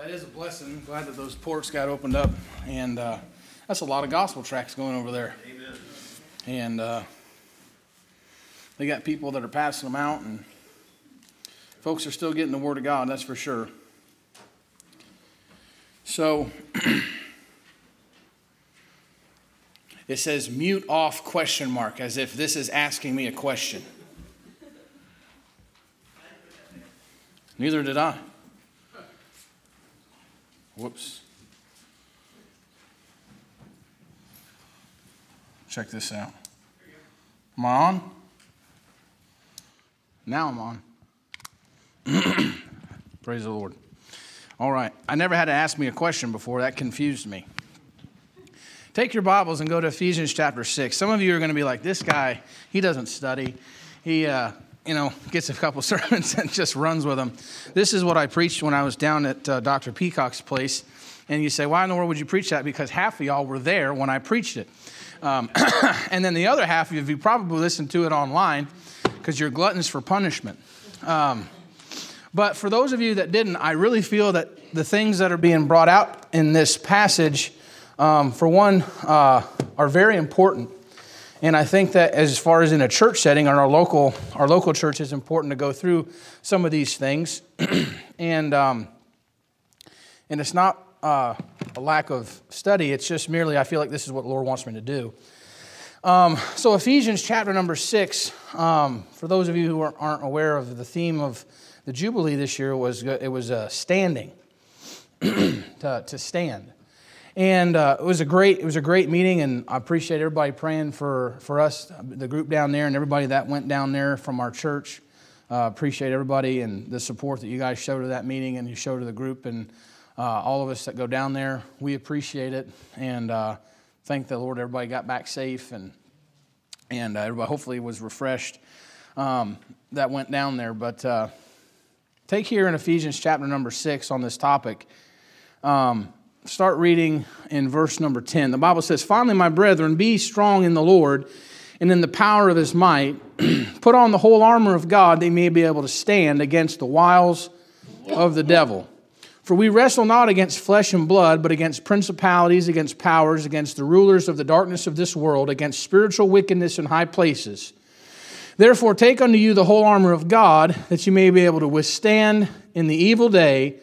That is a blessing. Glad that those ports got opened up, and uh, that's a lot of gospel tracks going over there. Amen. And uh, they got people that are passing them out, and folks are still getting the word of God. That's for sure. So it says mute off question mark as if this is asking me a question. Neither did I. Whoops. Check this out. Am I on? Now I'm on. Praise the Lord. All right. I never had to ask me a question before. That confused me. Take your Bibles and go to Ephesians chapter 6. Some of you are going to be like, this guy, he doesn't study. He, uh, you know, gets a couple sermons and just runs with them. This is what I preached when I was down at uh, Dr. Peacock's place. And you say, why in the world would you preach that? Because half of y'all were there when I preached it. Um, and then the other half of you probably listened to it online because you're gluttons for punishment. Um, but for those of you that didn't, I really feel that the things that are being brought out in this passage, um, for one, uh, are very important. And I think that as far as in a church setting, or our local, our local church is important to go through some of these things. and, um, and it's not uh, a lack of study, it's just merely I feel like this is what the Lord wants me to do. Um, so, Ephesians chapter number six, um, for those of you who aren't aware of the theme of the Jubilee this year, was it was uh, standing, to, to stand. And uh, it was a great it was a great meeting, and I appreciate everybody praying for for us, the group down there, and everybody that went down there from our church. Uh, appreciate everybody and the support that you guys showed to that meeting and you showed to the group, and uh, all of us that go down there. We appreciate it, and uh, thank the Lord everybody got back safe, and and uh, everybody hopefully was refreshed um, that went down there. But uh, take here in Ephesians chapter number six on this topic. Um, start reading in verse number 10. The Bible says, Finally, my brethren, be strong in the Lord and in the power of his might. Put on the whole armor of God you may be able to stand against the wiles of the devil. For we wrestle not against flesh and blood, but against principalities, against powers, against the rulers of the darkness of this world, against spiritual wickedness in high places. Therefore, take unto you the whole armor of God, that you may be able to withstand in the evil day,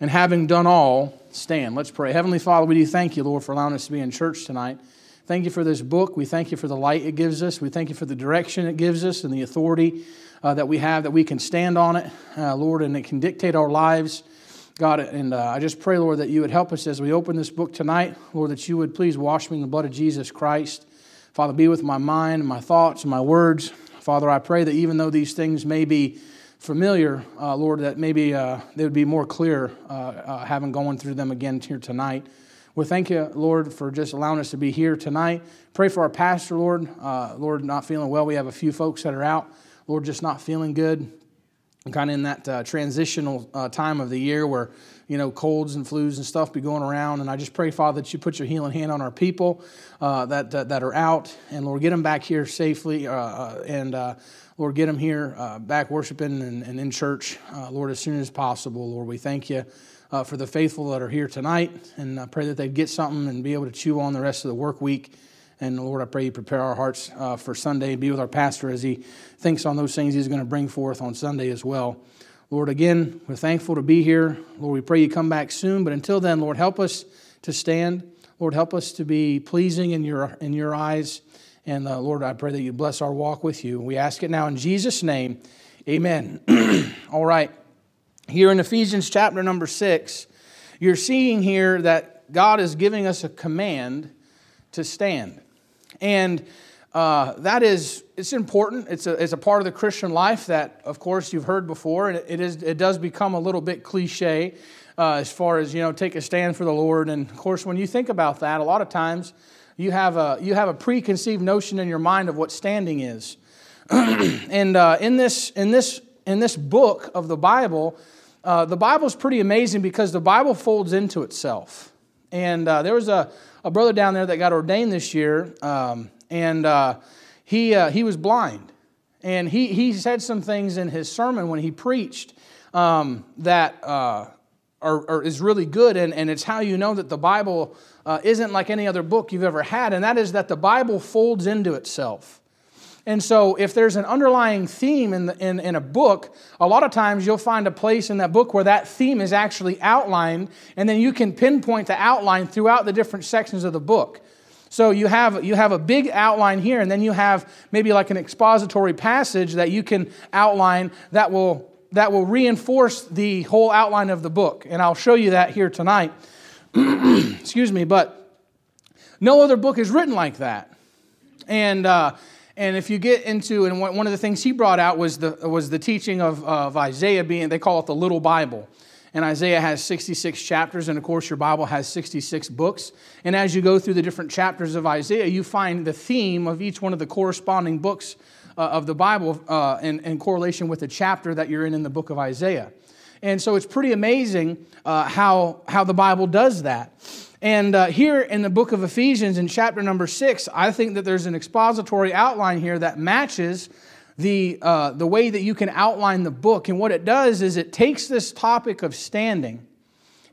and having done all, stand. Let's pray. Heavenly Father, we do thank you, Lord, for allowing us to be in church tonight. Thank you for this book. We thank you for the light it gives us. We thank you for the direction it gives us and the authority uh, that we have that we can stand on it, uh, Lord, and it can dictate our lives. God, and uh, I just pray, Lord, that you would help us as we open this book tonight. Lord, that you would please wash me in the blood of Jesus Christ. Father, be with my mind my thoughts and my words. Father, I pray that even though these things may be familiar, uh, Lord, that maybe uh, they would be more clear uh, uh, having gone through them again here tonight. We thank you, Lord, for just allowing us to be here tonight. Pray for our pastor, Lord. Uh, Lord, not feeling well. We have a few folks that are out. Lord, just not feeling good. Kind of in that uh, transitional time of the year where you know, colds and flus and stuff be going around. And I just pray, Father, that you put your healing hand on our people uh, that, that, that are out, and Lord, get them back here safely, uh and uh, Lord, get them here uh, back worshiping and, and in church, uh, Lord, as soon as possible. Lord, we thank you. for the faithful that are here tonight, and I pray that they get something and be able to chew on the rest of the work week. And Lord, I pray you prepare our hearts for Sunday be with our pastor as he thinks on those things he's going to bring forth on Sunday as well. Lord, again, we're thankful to be here. Lord, we pray you come back soon. But until then, Lord, help us to stand. Lord, help us to be pleasing in your, in your eyes. And uh, Lord, I pray that you bless our walk with you. We ask it now in Jesus' name. Amen. All right. Here in Ephesians chapter number six, you're seeing here that God is giving us a command to stand. And uh, that is it's important it's a, it's a part of the christian life that of course you've heard before and it, is it does become a little bit cliche uh, as far as you know take a stand for the lord and of course when you think about that a lot of times you have a you have a preconceived notion in your mind of what standing is and uh, in this in this in this book of the bible uh, the bible is pretty amazing because the bible folds into itself and uh, there was a, a brother down there that got ordained this year um, and uh, he, uh, he was blind. And he, he said some things in his sermon when he preached um, that, uh, are, are, is really good, and, and it's how you know that the Bible uh, isn't like any other book you've ever had, and that is that the Bible folds into itself. And so, if there's an underlying theme in, the, in, in a book, a lot of times you'll find a place in that book where that theme is actually outlined, and then you can pinpoint the outline throughout the different sections of the book. So you have, you have a big outline here, and then you have maybe like an expository passage that you can outline that will, that will reinforce the whole outline of the book. And I'll show you that here tonight. Excuse me, but no other book is written like that. And, uh, and if you get into, and one of the things he brought out was the, was the teaching of, of Isaiah being, they call it the little Bible. And Isaiah has 66 chapters, and of course, your Bible has 66 books. And as you go through the different chapters of Isaiah, you find the theme of each one of the corresponding books uh, of the Bible uh, in, in, correlation with the chapter that you're in in the book of Isaiah. And so it's pretty amazing uh, how, how the Bible does that. And uh, here in the book of Ephesians, in chapter number six, I think that there's an expository outline here that matches the, uh, the way that you can outline the book. And what it does is it takes this topic of standing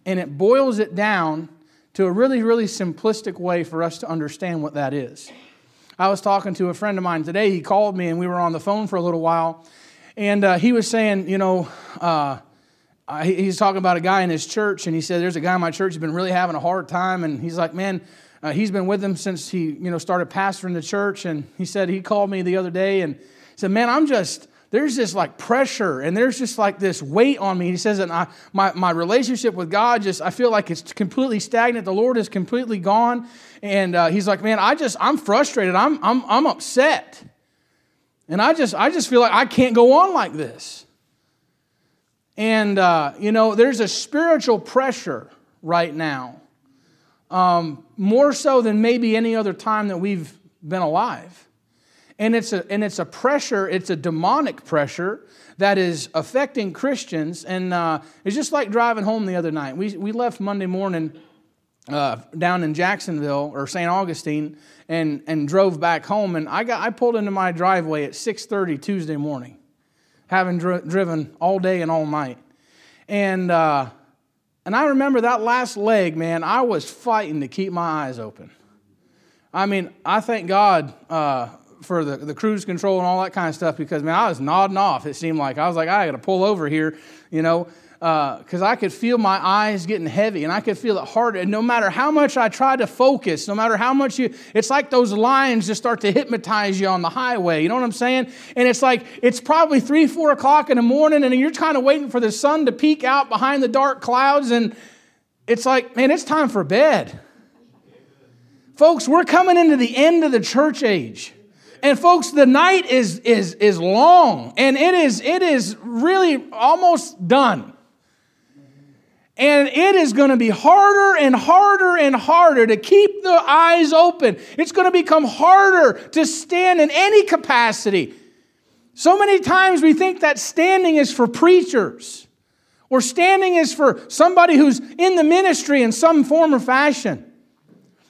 and it boils it down to a really, really simplistic way for us to understand what that is. I was talking to a friend of mine today. He called me and we were on the phone for a little while. And uh, he was saying, you know, uh, he's talking about a guy in his church, and he said, There's a guy in my church who's been really having a hard time. And he's like, Man, uh, he's been with him since he you know, started pastoring the church. And he said, He called me the other day and said, Man, I'm just, there's this like pressure and there's just like this weight on me. He says and I, my, my relationship with God just, I feel like it's completely stagnant. The Lord is completely gone. And uh, he's like, Man, I just, I'm frustrated. I'm, I'm, I'm upset. And I just, I just feel like I can't go on like this. And, uh, you know, there's a spiritual pressure right now, um, more so than maybe any other time that we've been alive. And it's, a, and it's a pressure, it's a demonic pressure that is affecting Christians. And uh, it's just like driving home the other night. We, we left Monday morning uh, down in Jacksonville or St. Augustine and, and drove back home. And I, got, I pulled into my driveway at 6.30 Tuesday morning having dri- driven all day and all night. And, uh, and I remember that last leg, man, I was fighting to keep my eyes open. I mean, I thank God uh, for the, the cruise control and all that kind of stuff because, man, I was nodding off, it seemed like. I was like, I got to pull over here, you know because uh, I could feel my eyes getting heavy and I could feel it harder. And no matter how much I tried to focus, no matter how much you, it's like those lines just start to hypnotize you on the highway. You know what I'm saying? And it's like, it's probably three, four o'clock in the morning and you're kind of waiting for the sun to peek out behind the dark clouds. And it's like, man, it's time for bed. Folks, we're coming into the end of the church age. And folks, the night is, is, is long and it is, it is really almost done. And it is going to be harder and harder and harder to keep the eyes open. It's going to become harder to stand in any capacity. So many times we think that standing is for preachers or standing is for somebody who's in the ministry in some form or fashion.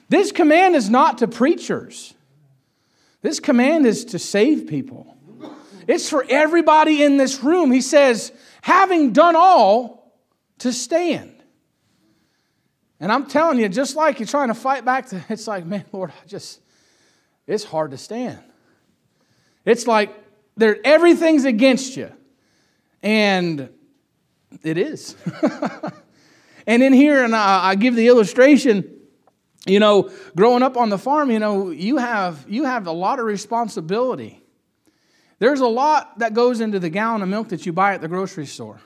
This command is not to preachers, this command is to save people. It's for everybody in this room. He says, having done all, to stand. And I'm telling you, just like you're trying to fight back, to, it's like, man, Lord, I just, it's hard to stand. It's like there, everything's against you. And it is. and in here, and I, I give the illustration, you know, growing up on the farm, you know, you have, you have a lot of responsibility. There's a lot that goes into the gallon of milk that you buy at the grocery store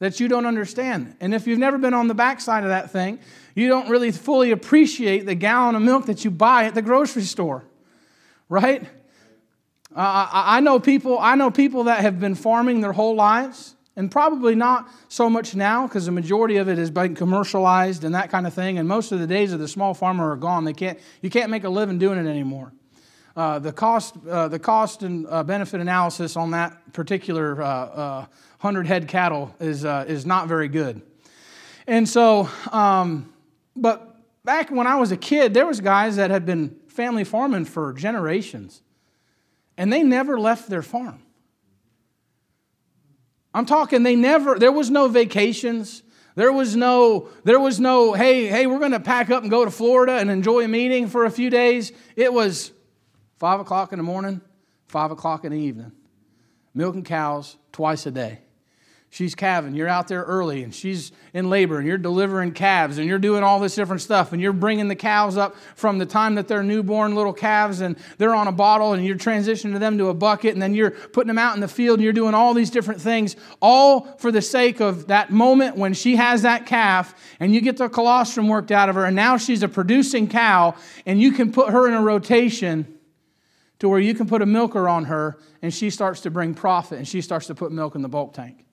that you don't understand. And if you've never been on the backside of that thing, you don't really fully appreciate the gallon of milk that you buy at the grocery store, right? Uh, I know people. I know people that have been farming their whole lives, and probably not so much now because the majority of it has been commercialized and that kind of thing. And most of the days of the small farmer are gone. They can't. You can't make a living doing it anymore. Uh, the cost, uh, the cost and uh, benefit analysis on that particular uh, uh, hundred head cattle is is not very good. And so, um, but back when I was a kid, there was guys that had been family farming for generations, and they never left their farm. I'm talking they never. There was no vacations. There was no, there was no, hey, hey, we're going to pack up and go to Florida and enjoy a meeting for a few days. It was five o'clock in the morning, five o'clock in the evening. Milking cows twice a day she's calving. You're out there early and she's in labor and you're delivering calves and you're doing all this different stuff and you're bringing the cows up from the time that they're newborn little calves and they're on a bottle and you're transitioning them to a bucket and then you're putting them out in the field and you're doing all these different things all for the sake of that moment when she has that calf and you get the colostrum worked out of her and now she's a producing cow and you can put her in a rotation to where you can put a milker on her and she starts to bring profit and she starts to put milk in the bulk tank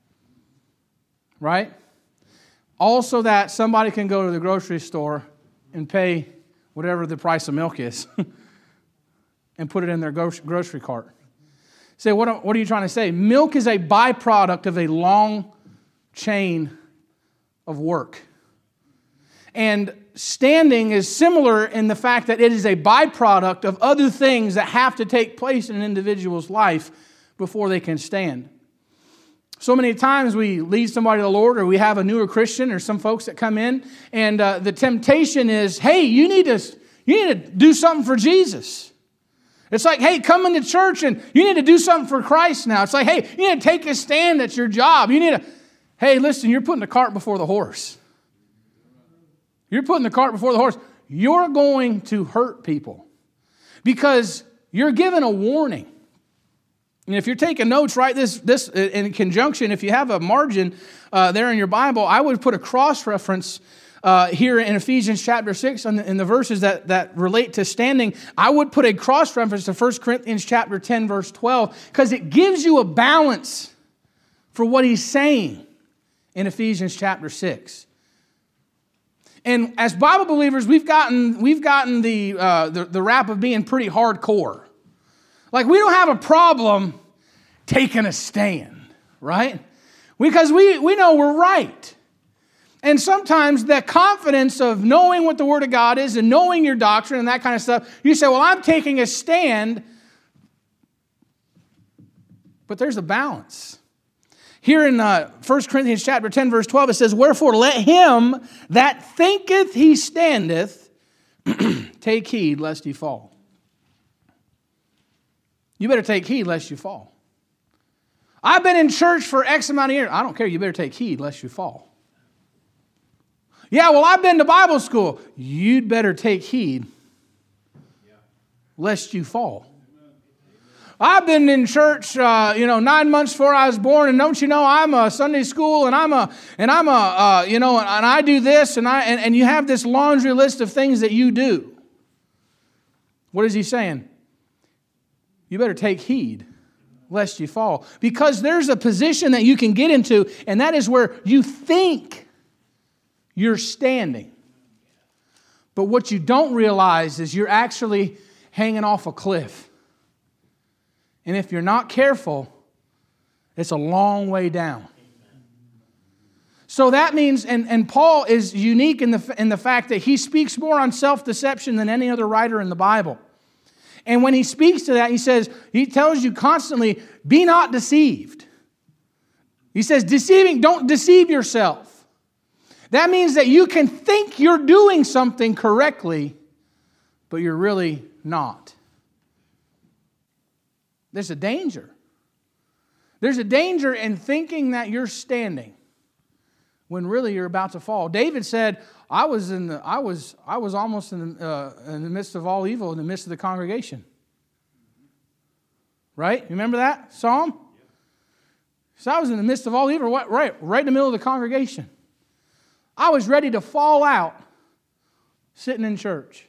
right? Also, that somebody can go to the grocery store and pay whatever the price of milk is and put it in their grocery cart. Say, what, what are you trying to say? Milk is a byproduct of a long chain of work. And standing is similar in the fact that it is a byproduct of other things that have to take place in an individual's life before they can stand. So many times we lead somebody to the Lord, or we have a newer Christian, or some folks that come in, and uh, the temptation is, hey, you need to you need to do something for Jesus. It's like, hey, come into church and you need to do something for Christ now. It's like, hey, you need to take a stand. That's your job. You need to, hey, listen, you're putting the cart before the horse. You're putting the cart before the horse. You're going to hurt people because you're given a warning. And if you're taking notes, write this, this in conjunction. If you have a margin uh, there in your Bible, I would put a cross reference uh, here in Ephesians chapter 6 in the, in the, verses that, that relate to standing. I would put a cross reference to 1 Corinthians chapter 10, verse 12, because it gives you a balance for what he's saying in Ephesians chapter 6. And as Bible believers, we've gotten, we've gotten the, uh, the, the rap of being pretty hardcore. Like, we don't have a problem taking a stand, right? Because we, we know we're right. And sometimes that confidence of knowing what the Word of God is and knowing your doctrine and that kind of stuff, you say, Well, I'm taking a stand. But there's a balance. Here in uh, 1 Corinthians chapter 10, verse 12, it says, Wherefore let him that thinketh he standeth take heed lest he fall. You better take heed lest you fall. I've been in church for X amount of years. I don't care. You better take heed lest you fall. Yeah, well, I've been to Bible school. You'd better take heed lest you fall. I've been in church, uh, you know, nine months before I was born, and don't you know I'm a Sunday school, and I'm a, and I'm a, uh, you know, and I do this, and I, and, and you have this laundry list of things that you do. What is he saying? You better take heed lest you fall. Because there's a position that you can get into, and that is where you think you're standing. But what you don't realize is you're actually hanging off a cliff. And if you're not careful, it's a long way down. So that means, and, and Paul is unique in the, in the fact that he speaks more on self deception than any other writer in the Bible. And when he speaks to that, he says, he tells you constantly, be not deceived. He says, deceiving, don't deceive yourself. That means that you can think you're doing something correctly, but you're really not. There's a danger. There's a danger in thinking that you're standing when really you're about to fall. David said, I was, in the, I was, I was almost in the, uh, in the midst of all evil, in the midst of the congregation. Right? You remember that psalm? So I was in the midst of all evil, right, right in the middle of the congregation. I was ready to fall out sitting in church.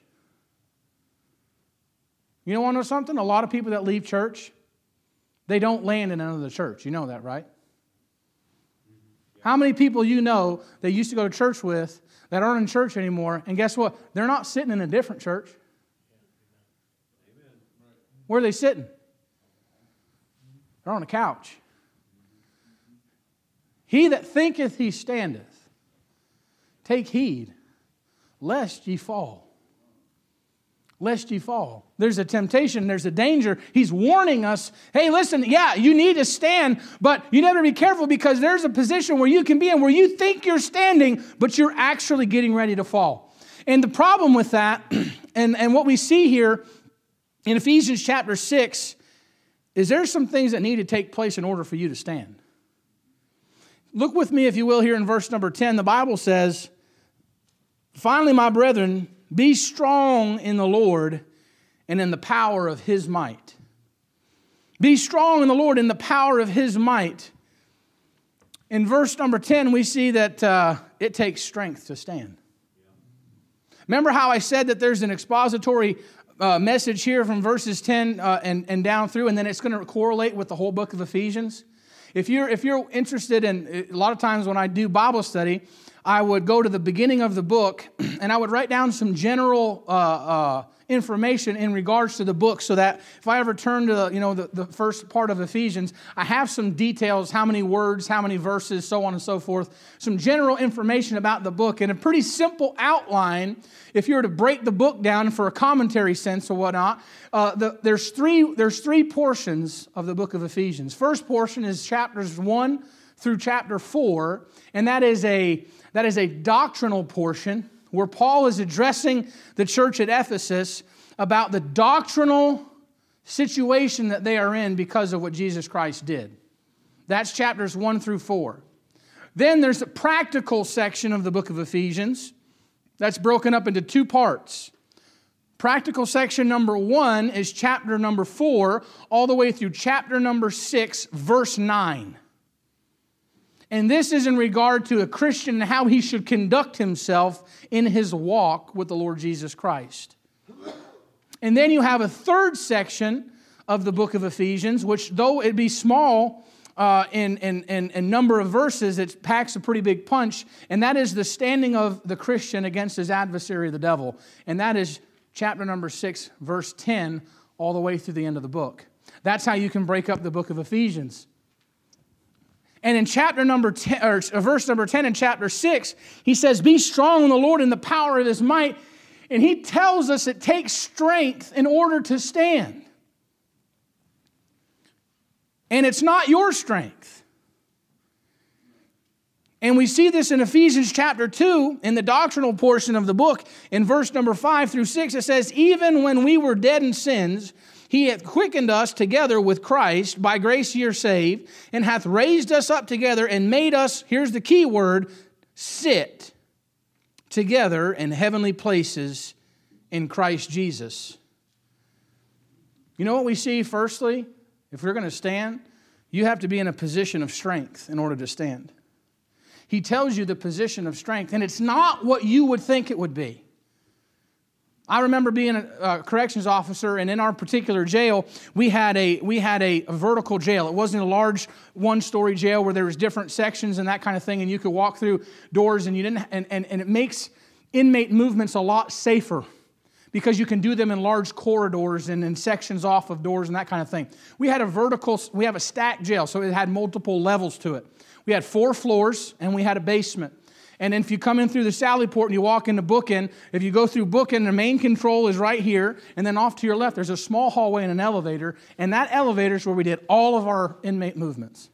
You know, want to know something? A lot of people that leave church, they don't land in another church. You know that, right? How many people you know that used to go to church with that aren't in church anymore, and guess what? They're not sitting in a different church. Where are they sitting? They're on a couch. He that thinketh he standeth, take heed lest ye fall. Lest you fall. There's a temptation, there's a danger. He's warning us hey, listen, yeah, you need to stand, but you never be careful because there's a position where you can be in where you think you're standing, but you're actually getting ready to fall. And the problem with that, and, and what we see here in Ephesians chapter 6, is there some things that need to take place in order for you to stand. Look with me, if you will, here in verse number 10. The Bible says, Finally, my brethren, be strong in the Lord and in the power of his might. Be strong in the Lord in the power of his might. In verse number 10, we see that uh, it takes strength to stand. Remember how I said that there's an expository uh, message here from verses 10 uh, and, and down through, and then it's going to correlate with the whole book of Ephesians? If you're, if you're interested in, a lot of times when I do Bible study, I would go to the beginning of the book and I would write down some general uh, uh, information in regards to the book so that if I ever turn to you know the, the first part of Ephesians, I have some details, how many words, how many verses, so on and so forth, some general information about the book and a pretty simple outline. If you were to break the book down for a commentary sense or whatnot, uh, the, there's three there's three portions of the book of Ephesians. First portion is chapters one through chapter four, and that is a that is a doctrinal portion where Paul is addressing the church at Ephesus about the doctrinal situation that they are in because of what Jesus Christ did. That's chapters 1 through 4. Then there's a practical section of the book of Ephesians that's broken up into two parts. Practical section number one is chapter number four, all the way through chapter number six, verse 9. And this is in regard to a Christian and how he should conduct himself in his walk with the Lord Jesus Christ. And then you have a third section of the book of Ephesians, which, though it be small uh, in, in, in, in number of verses, it packs a pretty big punch, and that is the standing of the Christian against his adversary, the devil. And that is chapter number 6, verse 10, all the way through the end of the book. That's how you can break up the book of Ephesians. And in chapter number 10, or verse number 10 in chapter 6, he says, Be strong in the Lord in the power of his might. And he tells us it takes strength in order to stand. And it's not your strength. And we see this in Ephesians chapter 2, in the doctrinal portion of the book, in verse number 5 through 6. It says, Even when we were dead in sins, he hath quickened us together with Christ, by grace ye are saved, and hath raised us up together and made us, here's the key word, sit together in heavenly places in Christ Jesus. You know what we see, firstly? If we're going to stand, you have to be in a position of strength in order to stand. He tells you the position of strength, and it's not what you would think it would be. I remember being a, corrections officer, and in our particular jail, we had a we had a, vertical jail. It wasn't a large one-story jail where there was different sections and that kind of thing, and you could walk through doors, and you didn't, and, and, and it makes inmate movements a lot safer because you can do them in large corridors and in sections off of doors and that kind of thing. We had a vertical, we have a stacked jail, so it had multiple levels to it. We had four floors, and we had a basement. And then if you come in through the Sally Port and you walk into Bookin, if you go through Bookin, the main control is right here. And then off to your left, there's a small hallway and an elevator. And that elevator is where we did all of our inmate movements.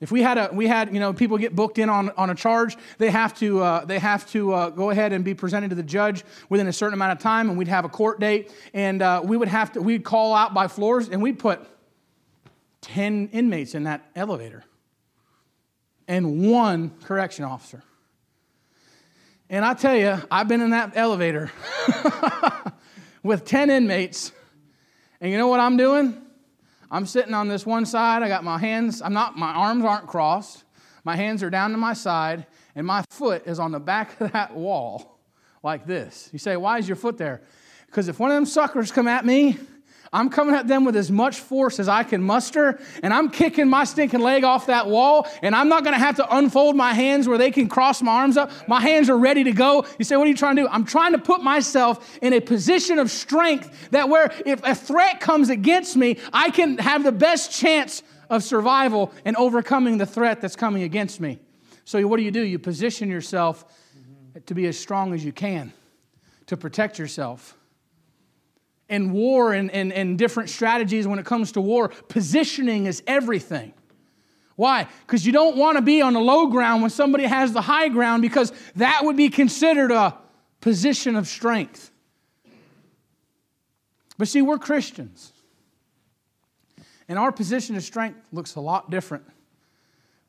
If we had a, we had, you know, people get booked in on, on a charge, they have to, uh, they have to uh, go ahead and be presented to the judge within a certain amount of time, and we'd have a court date, and uh, we would have to, we'd call out by floors, and we'd put 10 inmates in that elevator and one correction officer. And I tell you, I've been in that elevator with 10 inmates. And you know what I'm doing? I'm sitting on this one side. I got my hands, I'm not, my arms aren't crossed. My hands are down to my side, and my foot is on the back of that wall like this. You say, why is your foot there? Because if one of them suckers come at me, I'm coming at them with as much force as I can muster, and I'm kicking my stinking leg off that wall, and I'm not gonna have to unfold my hands where they can cross my arms up. My hands are ready to go. You say, What are you trying to do? I'm trying to put myself in a position of strength that where if a threat comes against me, I can have the best chance of survival and overcoming the threat that's coming against me. So, what do you do? You position yourself to be as strong as you can to protect yourself. In war and, and, and different strategies when it comes to war, positioning is everything. Why? Because you don't want to be on the low ground when somebody has the high ground, because that would be considered a position of strength. But see, we're Christians. And our position of strength looks a lot different.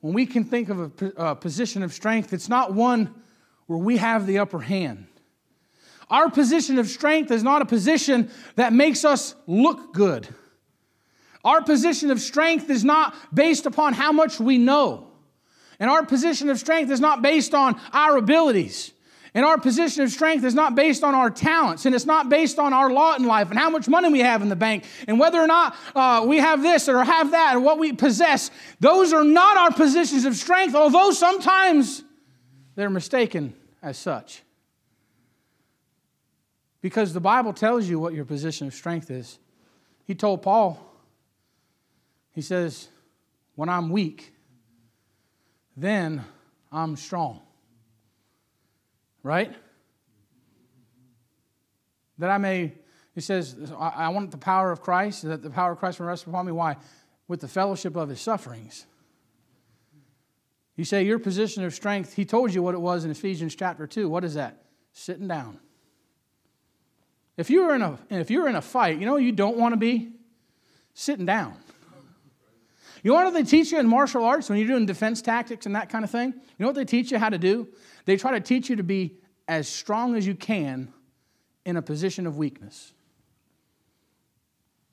When we can think of a, a position of strength, it's not one where we have the upper hand. Our position of strength is not a position that makes us look good. Our position of strength is not based upon how much we know. And our position of strength is not based on our abilities. And our position of strength is not based on our talents, and it's not based on our lot in life and how much money we have in the bank, and whether or not uh, we have this or have that, or what we possess. Those are not our positions of strength, although sometimes they're mistaken as such. Because the Bible tells you what your position of strength is. He told Paul, he says, When I'm weak, then I'm strong. Right? That I may, he says, I want the power of Christ, that the power of Christ will rest upon me. Why? With the fellowship of his sufferings. You say your position of strength, he told you what it was in Ephesians chapter 2. What is that? Sitting down. If you're in a, if you're in a fight, you know you don't want to be? Sitting down. You know what they teach you in martial arts when you're doing defense tactics and that kind of thing? You know what they teach you how to do? They try to teach you to be as strong as you can in a position of weakness.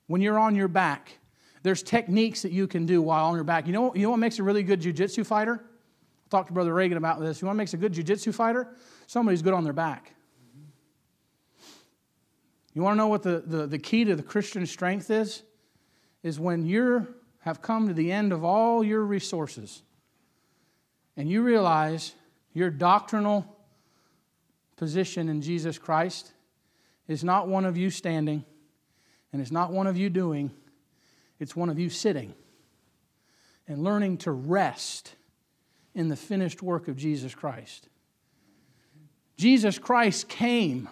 When you're on your back, there's techniques that you can do while on your back. You know, you know what makes a really good jujitsu fighter? I talked to Brother Reagan about this. You know what makes a good jujitsu fighter? Somebody's good on their back. You want to know what the, the, the key to the Christian strength is? Is when you have come to the end of all your resources and you realize your doctrinal position in Jesus Christ is not one of you standing and it's not one of you doing, it's one of you sitting and learning to rest in the finished work of Jesus Christ. Jesus Christ came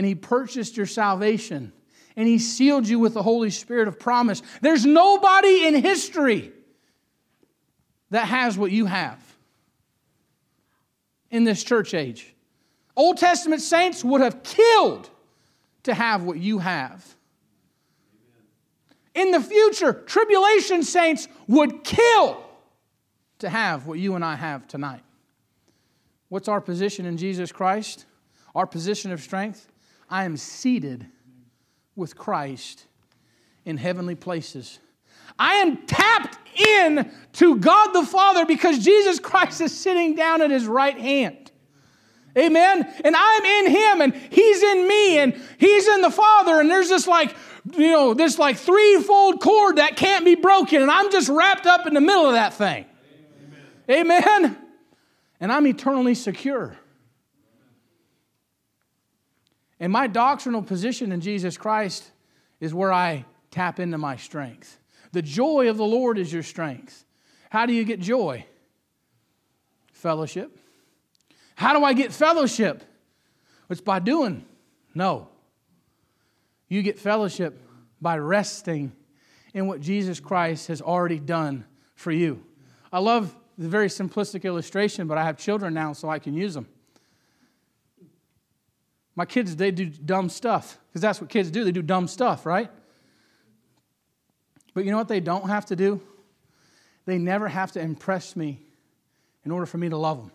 and He purchased your salvation and He sealed you with the Holy Spirit of promise. There's nobody in history that has what you have in this church age. Old Testament saints would have killed to have what you have. In the future, tribulation saints would kill to have what you and I have tonight. What's our position in Jesus Christ? Our position of strength? I am seated with Christ in heavenly places. I am tapped in to God the Father because Jesus Christ is sitting down at his right hand. Amen. And I'm in him and he's in me and he's in the Father and there's this like you know, this like threefold cord that can't be broken and I'm just wrapped up in the middle of that thing. Amen. Amen. And I'm eternally secure. And my doctrinal position in Jesus Christ is where I tap into my strength. The joy of the Lord is your strength. How do you get joy? Fellowship. How do I get fellowship? It's by doing. No. You get fellowship by resting in what Jesus Christ has already done for you. I love the very simplistic illustration, but I have children now, so I can use them. My kids, they do dumb stuff because that's what kids do. They do dumb stuff, right? But you know what they don't have to do? They never have to impress me in order for me to love them.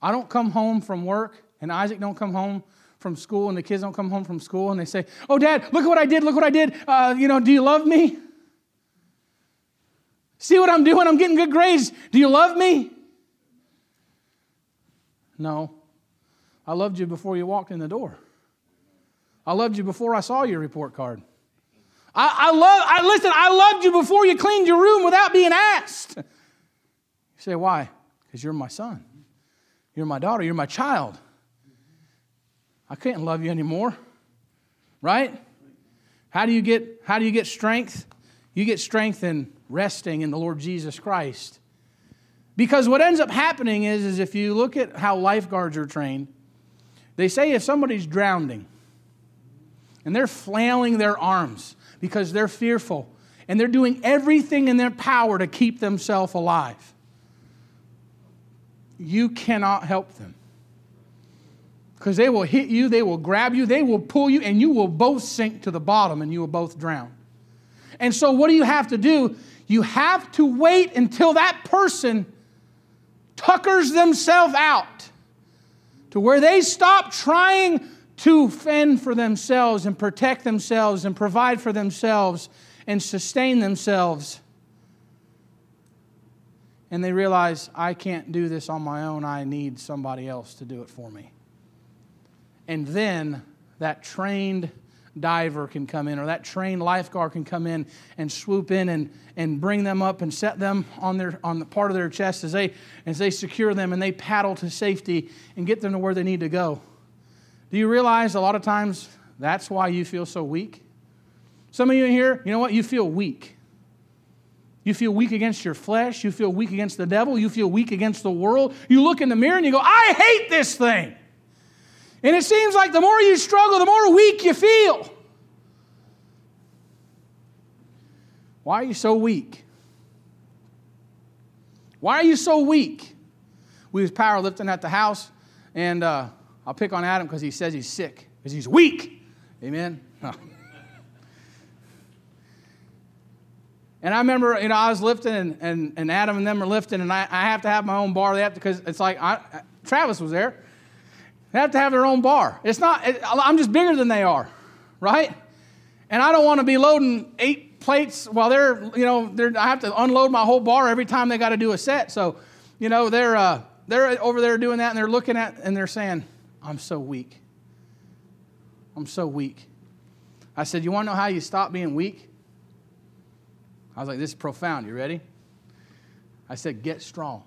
I don't come home from work, and Isaac don't come home from school, and the kids don't come home from school, and they say, "Oh, Dad, look at what I did! Look what I did! Uh, you know, do you love me? See what I'm doing? I'm getting good grades. Do you love me?" No. I loved you before you walked in the door. I loved you before I saw your report card. I, I love, I listen, I loved you before you cleaned your room without being asked. You say, why? Because you're my son. You're my daughter. You're my child. I can't love you anymore. Right? How do you get how do you get strength? You get strength in resting in the Lord Jesus Christ. Because what ends up happening is, is if you look at how lifeguards are trained, They say if somebody's drowning and they're flailing their arms because they're fearful and they're doing everything in their power to keep themselves alive, you cannot help them. Because they will hit you, they will grab you, they will pull you, and you will both sink to the bottom and you will both drown. And so, what do you have to do? You have to wait until that person tuckers themselves out to where they stop trying to fend for themselves and protect themselves and provide for themselves and sustain themselves. And they realize, I can't do this on my own. I need somebody else to do it for me. And then that trained diver can come in or that trained lifeguard can come in and swoop in and, and bring them up and set them on, their, on the part of their chest as they, as they secure them and they paddle to safety and get them to where they need to go. Do you realize a lot of times that's why you feel so weak? Some of you in here, you know what? You feel weak. You feel weak against your flesh. You feel weak against the devil. You feel weak against the world. You look in the mirror and you go, I hate this thing. And it seems like the more you struggle, the more weak you feel. Why are you so weak? Why are you so weak? We was powerlifting at the house, and uh, I'll pick on Adam because he says he's sick, because he's weak. Amen? And I remember, you know, I was lifting, and, and, and Adam and them are lifting, and I, I have to have my own bar. They have because it's like, I, Travis was there. They have to have their own bar. It's not, it, I'm just bigger than they are, right? And I don't want to be loading eight plates while they're, you know, they're, I have to unload my whole bar every time they got to do a set. So, you know, they're, uh, they're over there doing that and they're looking at and they're saying, I'm so weak. I'm so weak. I said, You want to know how you stop being weak? I was like, This is profound. You ready? I said, Get strong.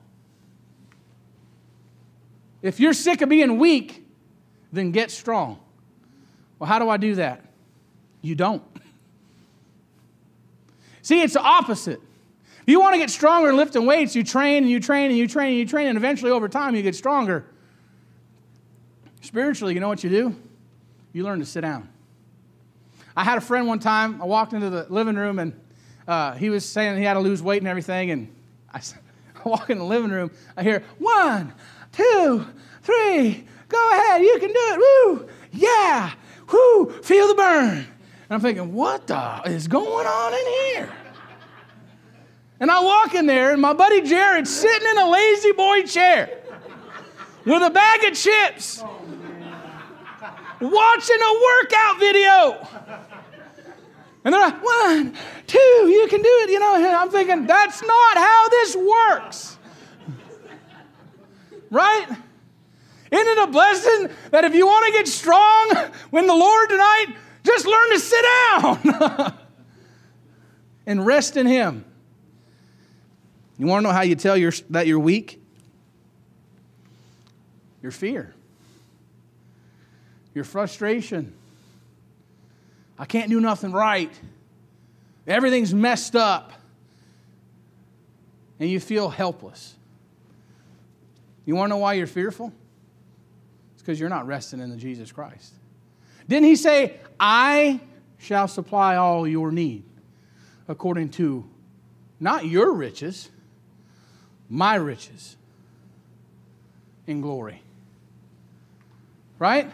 If you're sick of being weak, then get strong. Well, how do I do that? You don't. See, it's the opposite. If you want to get stronger lifting weights, you train and you train and you train and you train, and eventually over time you get stronger. Spiritually, you know what you do? You learn to sit down. I had a friend one time, I walked into the living room and uh, he was saying he had to lose weight and everything, and I, I walk in the living room, I hear, one, two, three, go ahead, you can do it, woo, yeah, whoo, feel the burn. And I'm thinking, what the is going on in here? And I walk in there, and my buddy Jared's sitting in a La-Z-Boy chair with a bag of chips, watching a workout video. And they're like, one, two, you can do it. You know, I'm thinking, that's not how this works. Right? Isn't it a blessing that if you want to get strong when the Lord tonight, just learn to sit down and rest in Him? You want to know how you tell your, that you're weak? Your fear, your frustration. I can't do nothing right. Everything's messed up. And you feel helpless. You want to know why you're fearful? It's because you're not resting in the Jesus Christ. Didn't he say, I shall supply all your need according to not your riches, my riches in glory? Right?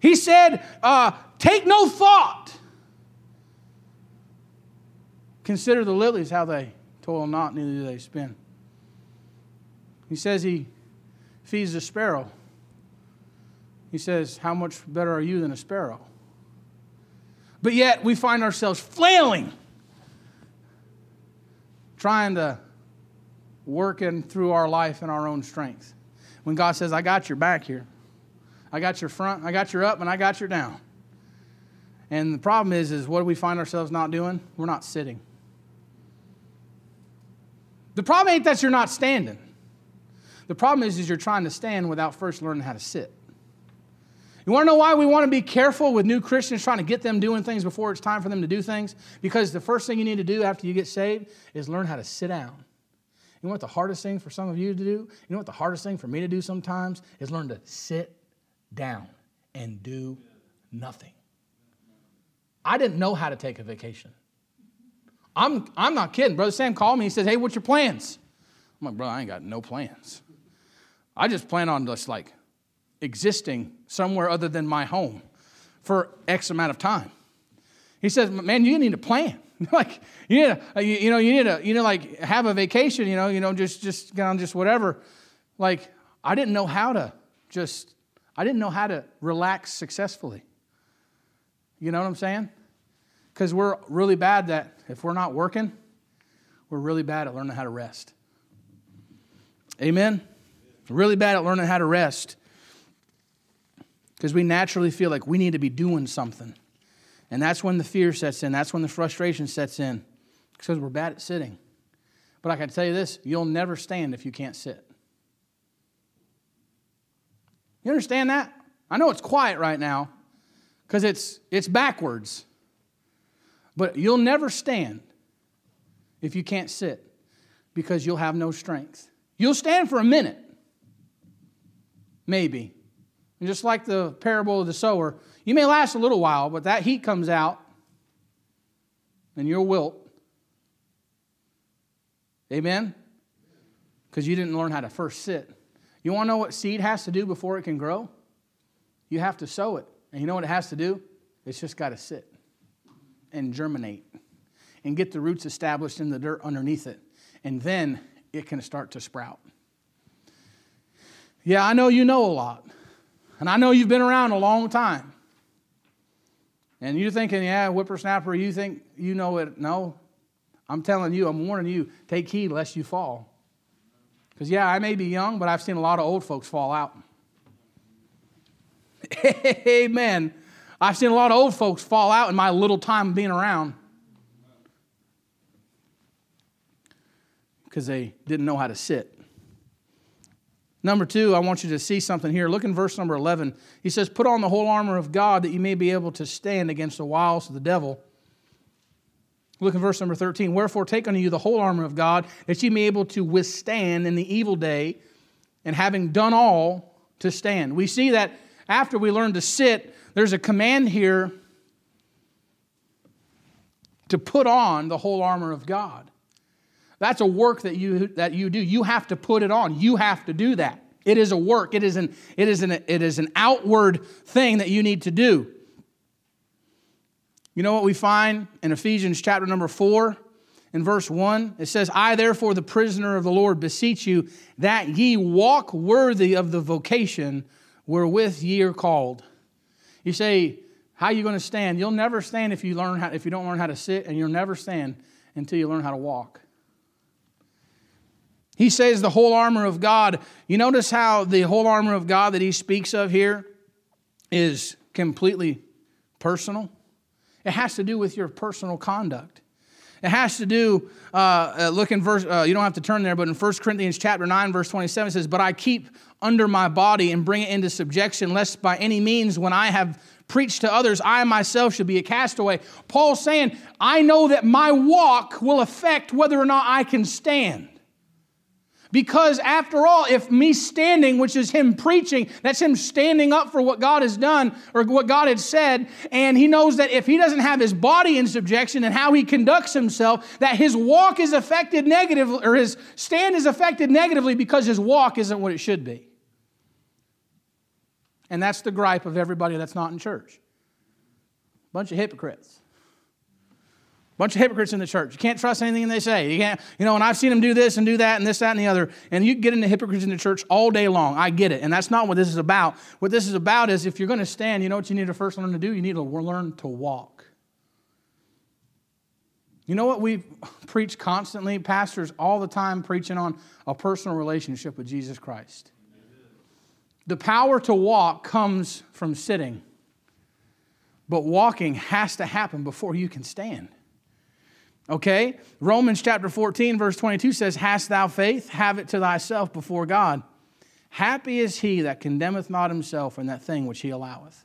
He said, uh, Take no thought. Consider the lilies, how they toil not, neither do they spin. He says he feeds the sparrow. He says, How much better are you than a sparrow? But yet we find ourselves flailing, trying to work in through our life in our own strength. When God says, I got your back here, I got your front, I got your up, and I got your down. And the problem is, is what do we find ourselves not doing? We're not sitting. The problem ain't that you're not standing. The problem is, is you're trying to stand without first learning how to sit. You want to know why we want to be careful with new Christians trying to get them doing things before it's time for them to do things? Because the first thing you need to do after you get saved is learn how to sit down. You know what the hardest thing for some of you to do? You know what the hardest thing for me to do sometimes is learn to sit down and do nothing. I didn't know how to take a vacation. I'm, I'm not kidding. Brother Sam called me. He says, Hey, what's your plans? I'm like, Bro, I ain't got no plans. I just plan on just like existing somewhere other than my home for X amount of time. He says, Man, you need a plan. like you need a, you, know you need to you know like have a vacation you know you know just just get on just whatever. Like i didn't know how to just i didn't know how to relax successfully. You know what i'm saying? Because we're really bad that if we're not working we're really bad at learning how to rest. Amen? Really bad at learning how to rest because we naturally feel like we need to be doing something and that's when the fear sets in. That's when the frustration sets in because we're bad at sitting. But I can tell you this you'll never stand if you can't sit. You understand that? I know it's quiet right now because it's, it's backwards. But you'll never stand if you can't sit because you'll have no strength. You'll stand for a minute, maybe. And just like the parable of the sower, you may last a little while, but that heat comes out and you'll wilt. Amen? Because you didn't learn how to first sit. You want to know what seed has to do before it can grow? You have to sow it. And you know what it has to do? It's just got to sit and germinate and get the roots established in the dirt underneath it. And then it can start to sprout. Yeah, I know you know a lot. And I know you've been around a long time. And you're thinking, yeah, whippersnapper, you think you know it. No, I'm telling you, I'm warning you, take heed lest you fall. Because, yeah, I may be young, but I've seen a lot of old folks fall out. Amen. I've seen a lot of old folks fall out in my little time being around because they didn't know how to sit. Number two, I want you to see something here. Look in verse number 11. He says, Put on the whole armor of God that you may be able to stand against the wiles of the devil. Look in verse number 13. Wherefore, take unto you the whole armor of God that ye may be able to withstand in the evil day, and having done all, to stand. We see that after we learn to sit, there's a command here to put on the whole armor of God. That's a work that you, that you do. You have to put it on. You have to do that. It is a work. It is an, it is an, it is an outward thing that you need to do. You know what we find in Ephesians chapter number 4 in verse 1? It says, I therefore, the prisoner of the Lord, beseech you that ye walk worthy of the vocation wherewith ye are called. You say, how are you going to stand? You'll never stand if you, learn how, if you don't learn how to sit, and you'll never stand until you learn how to walk. He says the whole armor of God. You notice how the whole armor of God that he speaks of here is completely personal? It has to do with your personal conduct. It has to do, uh, uh, look in verse, uh, you don't have to turn there, but in 1 Corinthians chapter 9, verse 27, it says, But I keep under my body and bring it into subjection, lest by any means, when I have preached to others, I myself should be a castaway. Paul's saying, I know that my walk will affect whether or not I can stand. Because after all, if me standing, which is him preaching, that's him standing up for what God has done or what God had said, and he knows that if he doesn't have his body in subjection and how he conducts himself, that his walk is affected negatively, or his stand is affected negatively because his walk isn't what it should be. And that's the gripe of everybody that's not in church. Bunch of hypocrites. Bunch of hypocrites in the church. You can't trust anything they say. You can't, you know, and I've seen them do this and do that and this, that, and the other. And you get into hypocrites in the church all day long. I get it. And that's not what this is about. What this is about is if you're going to stand, you know what you need to first learn to do? You need to learn to walk. You know what we preach constantly? Pastors all the time preaching on a personal relationship with Jesus Christ. The power to walk comes from sitting, but walking has to happen before you can stand. Okay? Romans chapter 14, verse 22 says, Hast thou faith? Have it to thyself before God. Happy is he that condemneth not himself in that thing which he alloweth.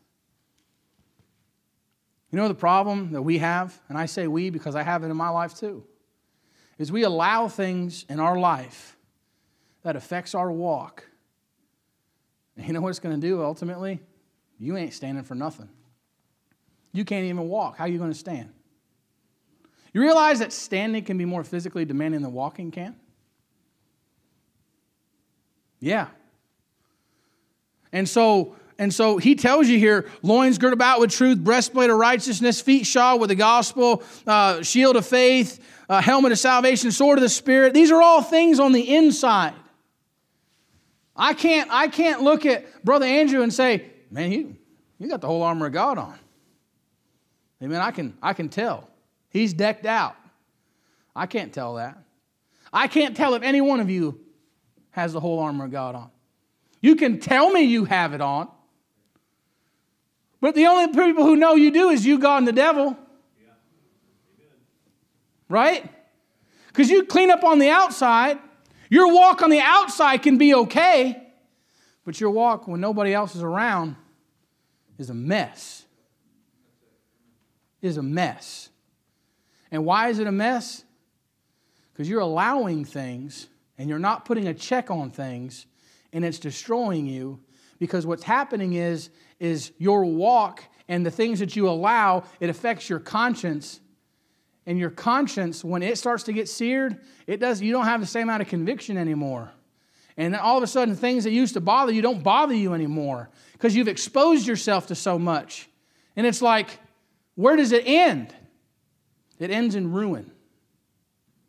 You know the problem that we have, and I say we because I have it in my life too, is we allow things in our life that affects our walk. And you know what it's going to do ultimately? you ain't standing for nothing. You can't even walk. How are you going to stand? You realize that standing can be more physically demanding than walking can? Yeah. And so, and so he tells you here loins girt about with truth, breastplate of righteousness, feet shod with the gospel, uh, shield of faith, uh, helmet of salvation, sword of the Spirit. These are all things on the inside. I can't, I can't look at Brother Andrew and say, man, you, you got the whole armor of God on. Amen. I can, I can tell. He's decked out. I can't tell that. I can't tell if any one of you has the whole armor of God on. You can tell me you have it on. But the only people who know you do is you, God, and the devil. Right? Because you clean up on the outside. Your walk on the outside can be okay, but your walk when nobody else is around is a mess. Is a mess. And why is it a mess? Because you're allowing things and you're not putting a check on things and it's destroying you. Because what's happening is is your walk and the things that you allow it affects your conscience. And your conscience when it starts to get seared it does you don't have the same amount of conviction anymore. And all of a sudden things that used to bother you don't bother you anymore. Because you've exposed yourself to so much. And it's like where does it end it ends in ruin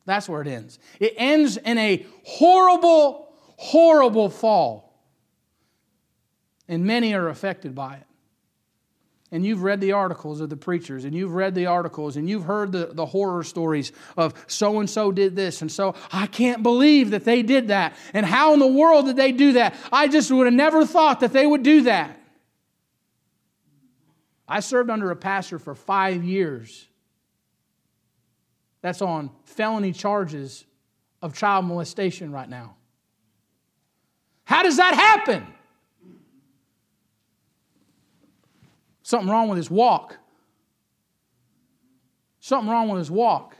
that's where it ends. It ends in a horrible, horrible fall. And many are affected by it. And you've read the articles of the preachers, and you've read the articles, and you've heard the, the horror stories of so and so did this, and so I can't believe that they did that. And how in the world did they do that? I just would have never thought that they would do that. I served under a pastor for five years that's on felony charges of child molestation right now. How does that happen? Something wrong with his walk. Something wrong with his walk.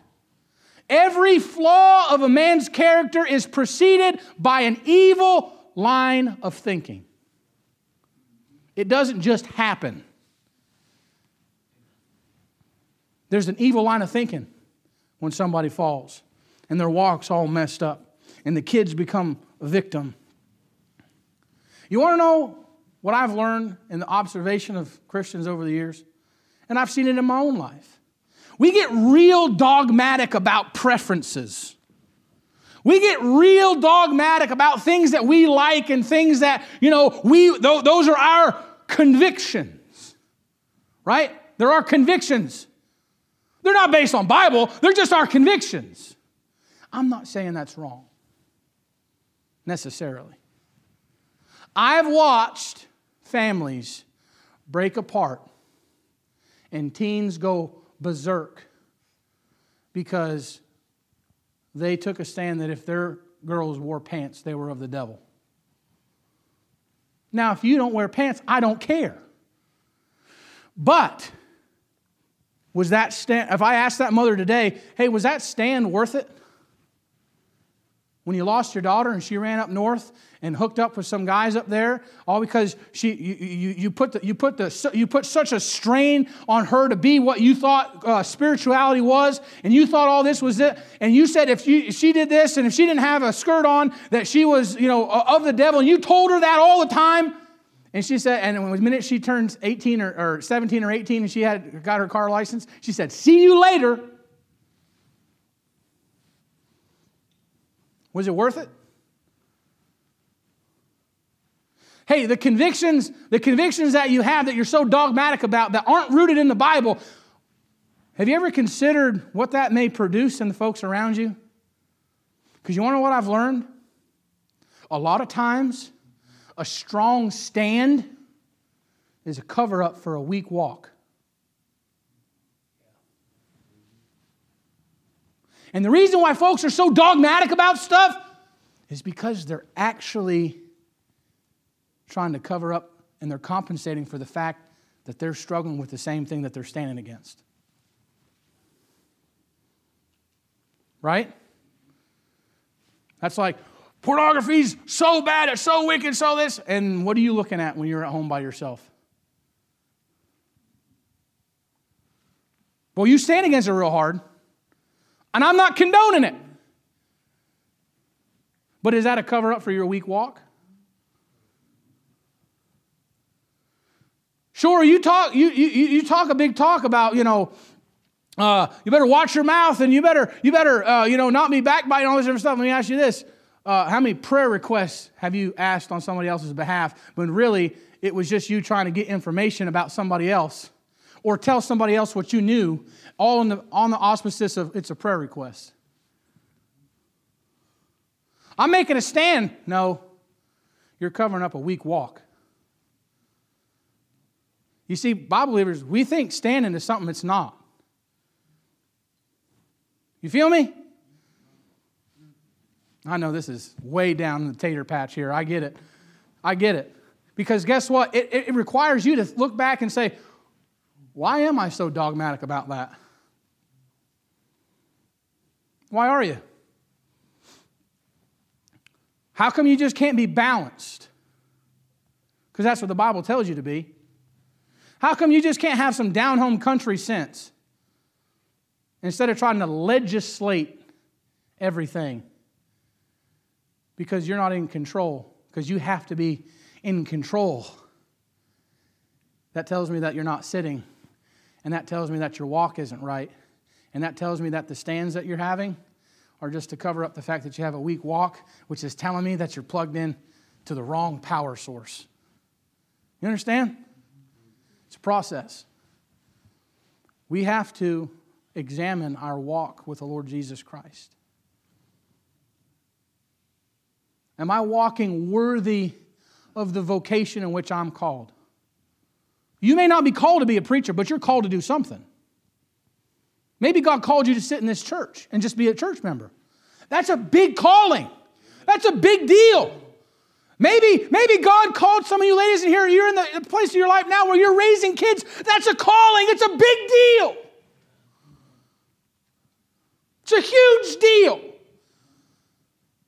Every flaw of a man's character is preceded by an evil line of thinking. It doesn't just happen. There's an evil line of thinking when somebody falls and their walk's all messed up and the kids become a victim. You want to know what I've learned in the observation of Christians over the years? And I've seen it in my own life. We get real dogmatic about preferences. We get real dogmatic about things that we like and things that, you know, we those are our convictions. Right? There are convictions. They're not based on Bible, they're just our convictions. I'm not saying that's wrong necessarily. I've watched families break apart and teens go berserk because they took a stand that if their girls wore pants, they were of the devil. Now, if you don't wear pants, I don't care. But was that stand, if I asked that mother today, hey, was that stand worth it? When you lost your daughter and she ran up north and hooked up with some guys up there, all because she, you, you, you, put, the, you, put, the, you put such a strain on her to be what you thought uh, spirituality was, and you thought all this was it, and you said if, if she did this and if she didn't have a skirt on, that she was, you know, of the devil, and you told her that all the time, and she said, and the minute she turns 18 or, or 17 or 18 and she had got her car license, she said, See you later. Was it worth it? Hey, the convictions, the convictions that you have that you're so dogmatic about that aren't rooted in the Bible, have you ever considered what that may produce in the folks around you? Because you want to know what I've learned? A lot of times, a strong stand is a cover up for a weak walk. And the reason why folks are so dogmatic about stuff is because they're actually trying to cover up and they're compensating for the fact that they're struggling with the same thing that they're standing against. Right? That's like, Pornography's so bad, it's so wicked, so this. And what are you looking at when you're at home by yourself? Well, you stand against it real hard. And I'm not condoning it. But is that a cover up for your weak walk? Sure, you talk, you, you, you talk a big talk about, you know, uh, you better watch your mouth and you better, you better, uh, you know, not be backbiting all this different stuff. Let me ask you this. Uh, how many prayer requests have you asked on somebody else's behalf when really it was just you trying to get information about somebody else or tell somebody else what you knew, all on the, on the auspices of it's a prayer request? I'm making a stand. No, you're covering up a weak walk. You see, Bible believers, we think standing is something it's not. You feel me? I know this is way down in the tater patch here. I get it. I get it. Because guess what? It, it requires you to look back and say, why am I so dogmatic about that? Why are you? How come you just can't be balanced? Because that's what the Bible tells you to be. How come you just can't have some down home country sense instead of trying to legislate everything? Because you're not in control, because you have to be in control. That tells me that you're not sitting, and that tells me that your walk isn't right, and that tells me that the stands that you're having are just to cover up the fact that you have a weak walk, which is telling me that you're plugged in to the wrong power source. You understand? It's a process. We have to examine our walk with the Lord Jesus Christ. Am I walking worthy of the vocation in which I'm called? You may not be called to be a preacher, but you're called to do something. Maybe God called you to sit in this church and just be a church member. That's a big calling. That's a big deal. Maybe, maybe God called some of you ladies in here, you're in the place of your life now where you're raising kids. That's a calling. It's a big deal. It's a huge deal.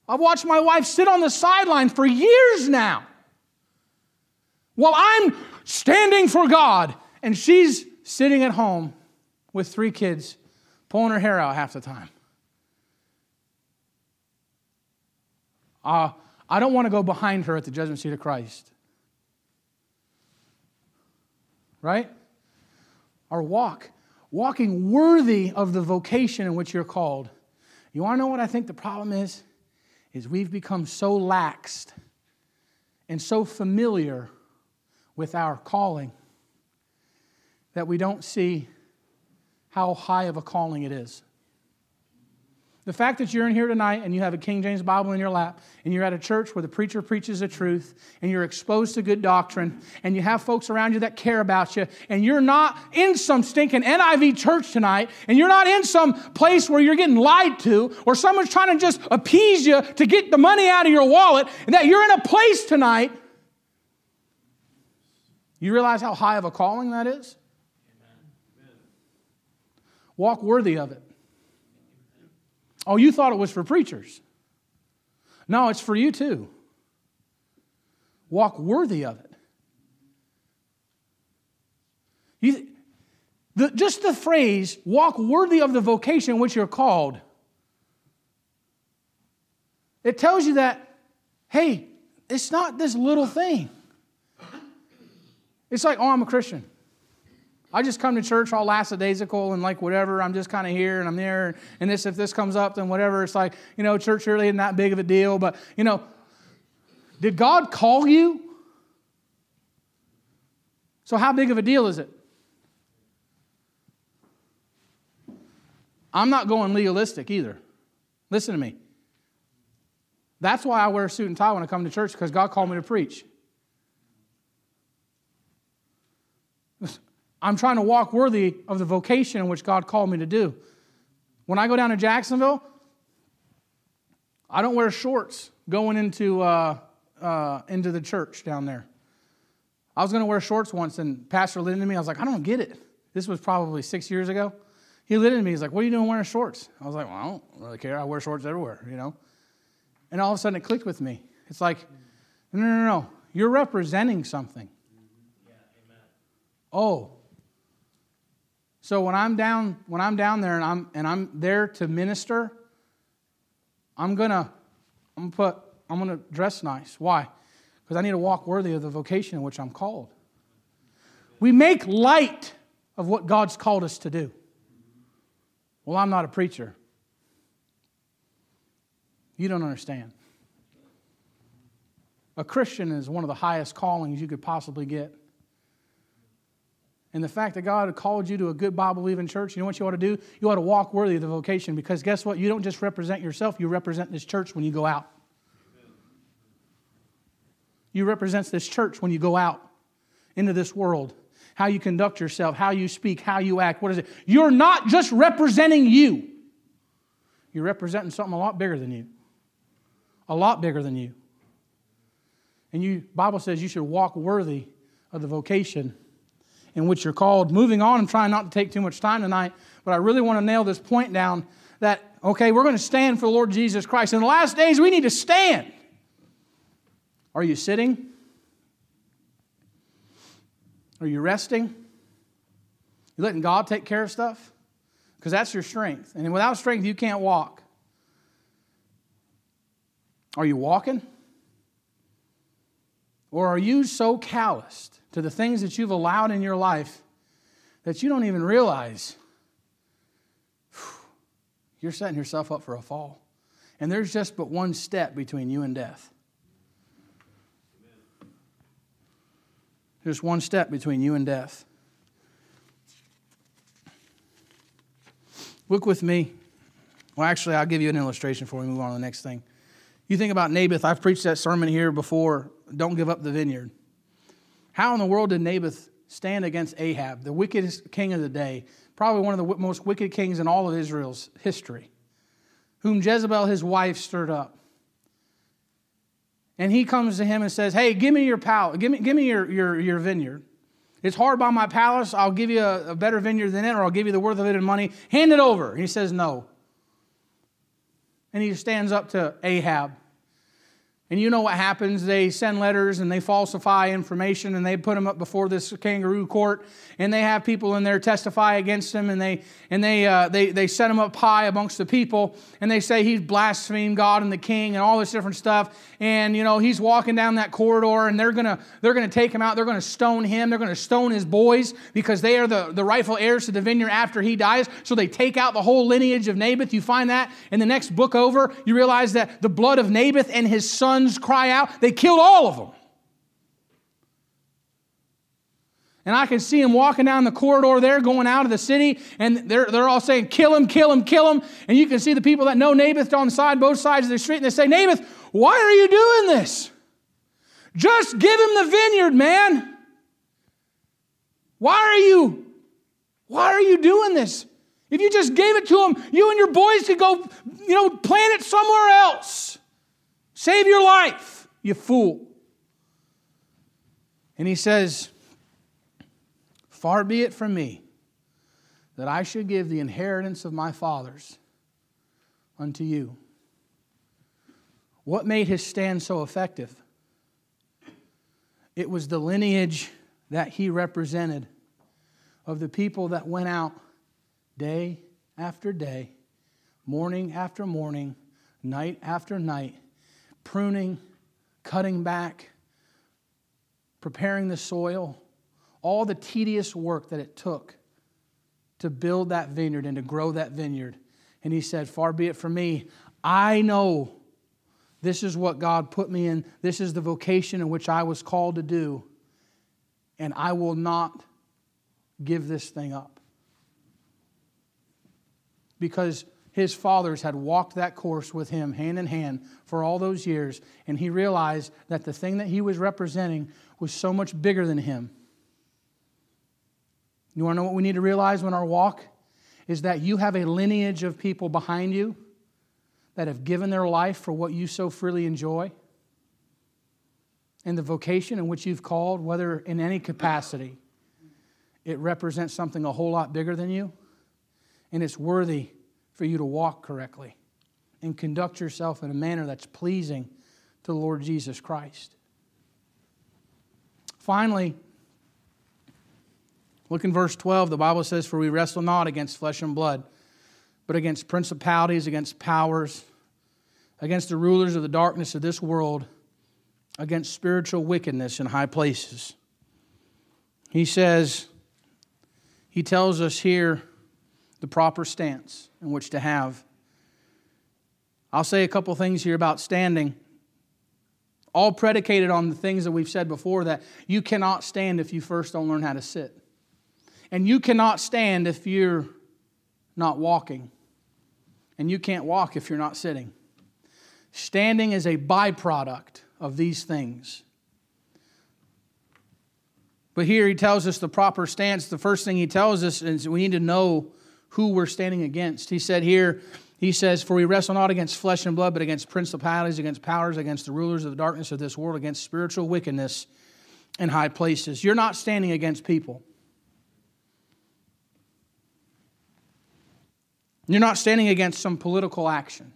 I've watched my wife sit on the sideline for years now while I'm standing for God, and she's sitting at home with three kids pulling her hair out half the time. Uh, I don't want to go behind her at the judgment seat of Christ. Right? Our walk, walking worthy of the vocation in which you're called. You want to know what I think the problem is? Is we've become so laxed and so familiar with our calling that we don't see how high of a calling it is. The fact that you're in here tonight and you have a King James Bible in your lap and you're at a church where the preacher preaches the truth and you're exposed to good doctrine and you have folks around you that care about you and you're not in some stinking NIV church tonight and you're not in some place where you're getting lied to or someone's trying to just appease you to get the money out of your wallet and that you're in a place tonight. You realize how high of a calling that is? Walk worthy of it. Oh, you thought it was for preachers. No, it's for you too. Walk worthy of it. You, the, just the phrase, walk worthy of the vocation which you're called, it tells you that, hey, it's not this little thing. It's like, oh, I'm a Christian. I just come to church all lackadaisical and like whatever. I'm just kind of here and I'm there. And this, if this comes up, then whatever. It's like, you know, church really isn't that big of a deal. But, you know, did God call you? So, how big of a deal is it? I'm not going legalistic either. Listen to me. That's why I wear a suit and tie when I come to church because God called me to preach. I'm trying to walk worthy of the vocation in which God called me to do. When I go down to Jacksonville, I don't wear shorts going into, uh, uh, into the church down there. I was going to wear shorts once, and Pastor lit into me. I was like, I don't get it. This was probably six years ago. He lit into me. He's like, What are you doing wearing shorts? I was like, Well, I don't really care. I wear shorts everywhere, you know? And all of a sudden it clicked with me. It's like, No, no, no, no. You're representing something. Yeah, oh, So when I'm down, when I'm down there and I'm and I'm there to minister, I'm gonna I'm gonna put I'm gonna dress nice. Why? Because I need to walk worthy of the vocation in which I'm called. We make light of what God's called us to do. Well, I'm not a preacher. You don't understand. A Christian is one of the highest callings you could possibly get. And the fact that God called you to a good Bible believing church, you know what you ought to do? You ought to walk worthy of the vocation because guess what? You don't just represent yourself, you represent this church when you go out. You represent this church when you go out into this world. How you conduct yourself, how you speak, how you act. What is it? You're not just representing you. You're representing something a lot bigger than you. A lot bigger than you. And you Bible says you should walk worthy of the vocation in which you're called. Moving on, I'm trying not to take too much time tonight, but I really want to nail this point down that, okay, we're going to stand for the Lord Jesus Christ. In the last days, we need to stand. Are you sitting? Are you resting? You letting God take care of stuff? Because that's your strength. And without strength, you can't walk. Are you walking? Or are you so calloused to the things that you've allowed in your life that you don't even realize you're setting yourself up for a fall. And there's just but one step between you and death. There's one step between you and death. Look with me. Well, actually, I'll give you an illustration before we move on to the next thing. You think about Naboth. I've preached that sermon here before. Don't give up the vineyard. How in the world did Naboth stand against Ahab, the wickedest king of the day, probably one of the most wicked kings in all of Israel's history, whom Jezebel, his wife, stirred up? And he comes to him and says, Hey, give me your palace, give me, give me your, your, your vineyard. It's hard by my palace. I'll give you a, a better vineyard than it, or I'll give you the worth of it in money. Hand it over. And he says, No. And he stands up to Ahab and you know what happens? They send letters and they falsify information and they put them up before this kangaroo court and they have people in there testify against him and they and they uh, they they set him up high amongst the people and they say he's blasphemed God and the king and all this different stuff. And you know he's walking down that corridor and they're gonna they're gonna take him out. They're gonna stone him. They're gonna stone his boys because they are the, the rightful heirs to the vineyard after he dies. So they take out the whole lineage of Naboth. You find that in the next book over you realize that the blood of Naboth and his son sons cry out, they killed all of them. And I can see them walking down the corridor there, going out of the city, and they're, they're all saying, Kill him, kill him, kill him. And you can see the people that know Naboth on the side, both sides of the street, and they say, Naboth, why are you doing this? Just give him the vineyard, man. Why are you, why are you doing this? If you just gave it to him, you and your boys could go, you know, plant it somewhere else. Save your life, you fool. And he says, Far be it from me that I should give the inheritance of my fathers unto you. What made his stand so effective? It was the lineage that he represented of the people that went out day after day, morning after morning, night after night, pruning, cutting back, preparing the soil, all the tedious work that it took to build that vineyard and to grow that vineyard. And he said, Far be it from me. I know this is what God put me in. This is the vocation in which I was called to do. And I will not give this thing up. Because his fathers had walked that course with him hand in hand for all those years, and he realized that the thing that he was representing was so much bigger than him. You want to know what we need to realize when our walk? Is that you have a lineage of people behind you that have given their life for what you so freely enjoy. And the vocation in which you've called, whether in any capacity, it represents something a whole lot bigger than you. And it's worthy for you to walk correctly and conduct yourself in a manner that's pleasing to the Lord Jesus Christ. Finally, Look in verse 12. The Bible says, For we wrestle not against flesh and blood, but against principalities, against powers, against the rulers of the darkness of this world, against spiritual wickedness in high places. He says, He tells us here the proper stance in which to have. I'll say a couple things here about standing all predicated on the things that we've said before that you cannot stand if you first don't learn how to sit. And you cannot stand if you're not walking. And you can't walk if you're not sitting. Standing is a byproduct of these things. But here he tells us the proper stance. The first thing he tells us is we need to know who we're standing against. He said here, he says, For we wrestle not against flesh and blood, but against principalities, against powers, against the rulers of the darkness of this world, against spiritual wickedness in high places. You're not standing against people. You're not standing against some political action.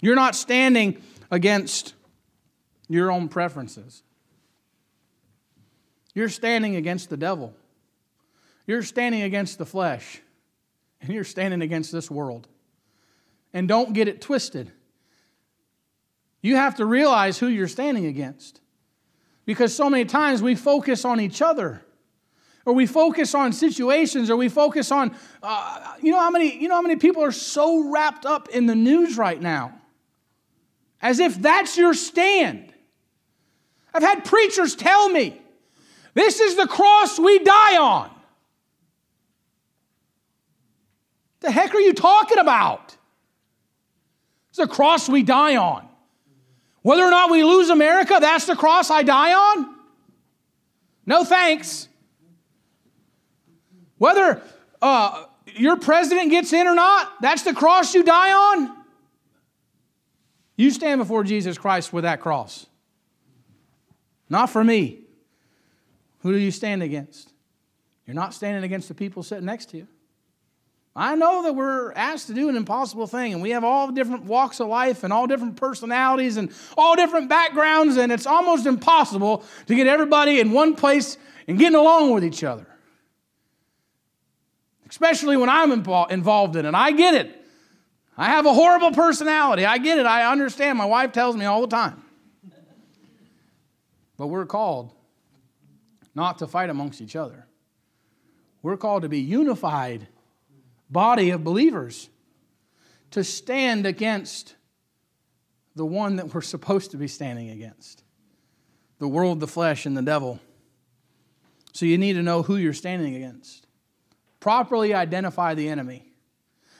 You're not standing against your own preferences. You're standing against the devil. You're standing against the flesh and you're standing against this world. And don't get it twisted. You have to realize who you're standing against. Because so many times we focus on each other, or we focus on situations, or we focus on, uh, you know how many, you know how many people are so wrapped up in the news right now, as if that's your stand. I've had preachers tell me, this is the cross we die on. The heck are you talking about? It's the cross we die on. Whether or not we lose America, that's the cross I die on? No thanks. Whether uh, your president gets in or not, that's the cross you die on? You stand before Jesus Christ with that cross. Not for me. Who do you stand against? You're not standing against the people sitting next to you. I know that we're asked to do an impossible thing, and we have all different walks of life and all different personalities and all different backgrounds, and it's almost impossible to get everybody in one place and getting along with each other. Especially when I'm involved in it. I get it. I have a horrible personality. I get it. I understand. My wife tells me all the time. But we're called not to fight amongst each other. We're called to be unified body of believers to stand against the one that we're supposed to be standing against the world, the flesh, and the devil. So you need to know who you're standing against. Properly identify the enemy.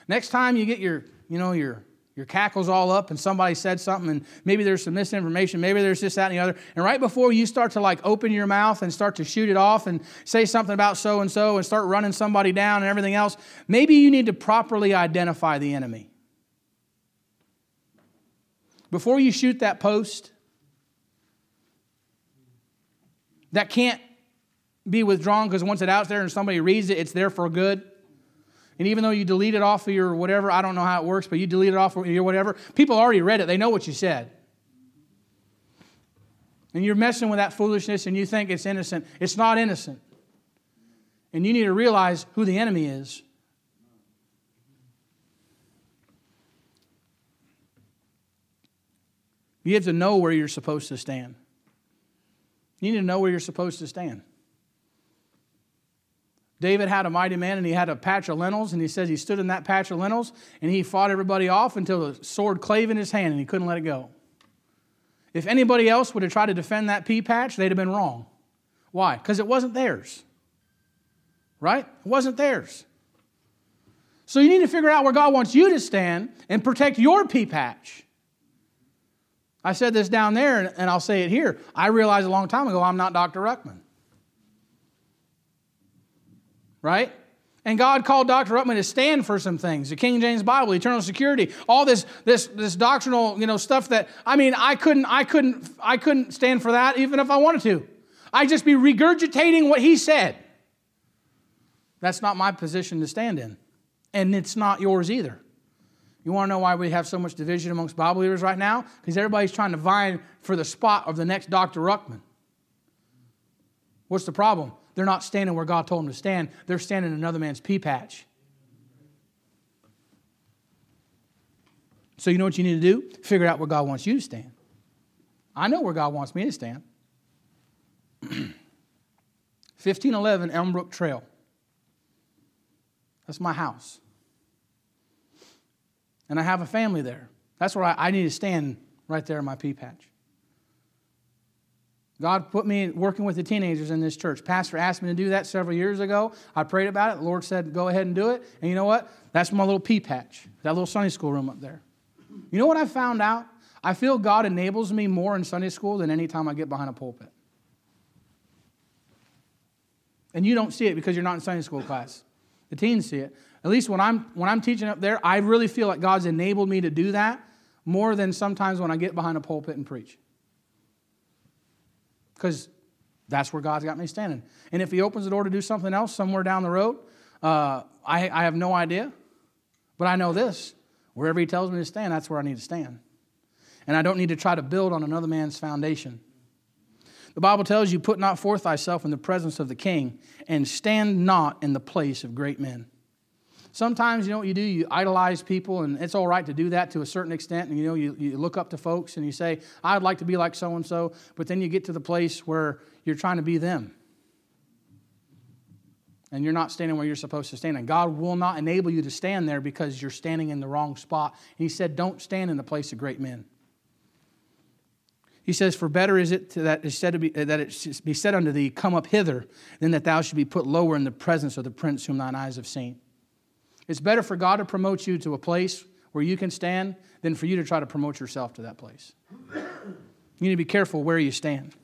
Next time you get your, you know, your your cackles all up and somebody said something and maybe there's some misinformation maybe there's this that and the other. And right before you start to like open your mouth and start to shoot it off and say something about so and so and start running somebody down and everything else maybe you need to properly identify the enemy. Before you shoot that post that can't be withdrawn because once it's out there and somebody reads it it's there for good and even though you delete it off of your whatever, I don't know how it works, but you delete it off of your whatever, people already read it. They know what you said. And you're messing with that foolishness and you think it's innocent. It's not innocent. And you need to realize who the enemy is. You have to know where you're supposed to stand. You need to know where you're supposed to stand. David had a mighty man and he had a patch of lentils, and he says he stood in that patch of lentils and he fought everybody off until the sword clave in his hand and he couldn't let it go. If anybody else would have tried to defend that pea patch, they'd have been wrong. Why? Because it wasn't theirs. Right? It wasn't theirs. So you need to figure out where God wants you to stand and protect your pea patch. I said this down there, and I'll say it here. I realized a long time ago I'm not Dr. Ruckman right? And God called Dr. Ruckman to stand for some things. The King James Bible, eternal security, all this, this, this doctrinal, you know, stuff that, I mean, I couldn't, I couldn't, I couldn't stand for that even if I wanted to. I'd just be regurgitating what he said. That's not my position to stand in. And it's not yours either. You want to know why we have so much division amongst Bible believers right now? Because everybody's trying to vie for the spot of the next Dr. Ruckman. What's the problem? They're not standing where God told them to stand, they're standing in another man's pea patch. So, you know what you need to do? Figure out where God wants you to stand. I know where God wants me to stand. 1511 Elmbrook Trail. That's my house. And I have a family there. That's where I, I need to stand right there in my pea patch. God put me working with the teenagers in this church. Pastor asked me to do that several years ago. I prayed about it. The Lord said, go ahead and do it. And you know what? That's my little pea patch, that little Sunday school room up there. You know what I found out? I feel God enables me more in Sunday school than any time I get behind a pulpit. And you don't see it because you're not in Sunday school class. The teens see it. At least when I'm when I'm teaching up there, I really feel like God's enabled me to do that more than sometimes when I get behind a pulpit and preach. Because that's where God's got me standing. And if He opens the door to do something else somewhere down the road, uh, I, I have no idea. But I know this wherever He tells me to stand, that's where I need to stand. And I don't need to try to build on another man's foundation. The Bible tells you, Put not forth thyself in the presence of the king, and stand not in the place of great men. Sometimes, you know what you do? You idolize people, and it's all right to do that to a certain extent. And, you know, you, you look up to folks and you say, I'd like to be like so and so. But then you get to the place where you're trying to be them. And you're not standing where you're supposed to stand. And God will not enable you to stand there because you're standing in the wrong spot. And He said, Don't stand in the place of great men. He says, For better is it that it, said be, that it be said unto thee, Come up hither, than that thou should be put lower in the presence of the prince whom thine eyes have seen. It's better for God to promote you to a place where you can stand than for you to try to promote yourself to that place. You need to be careful where you stand.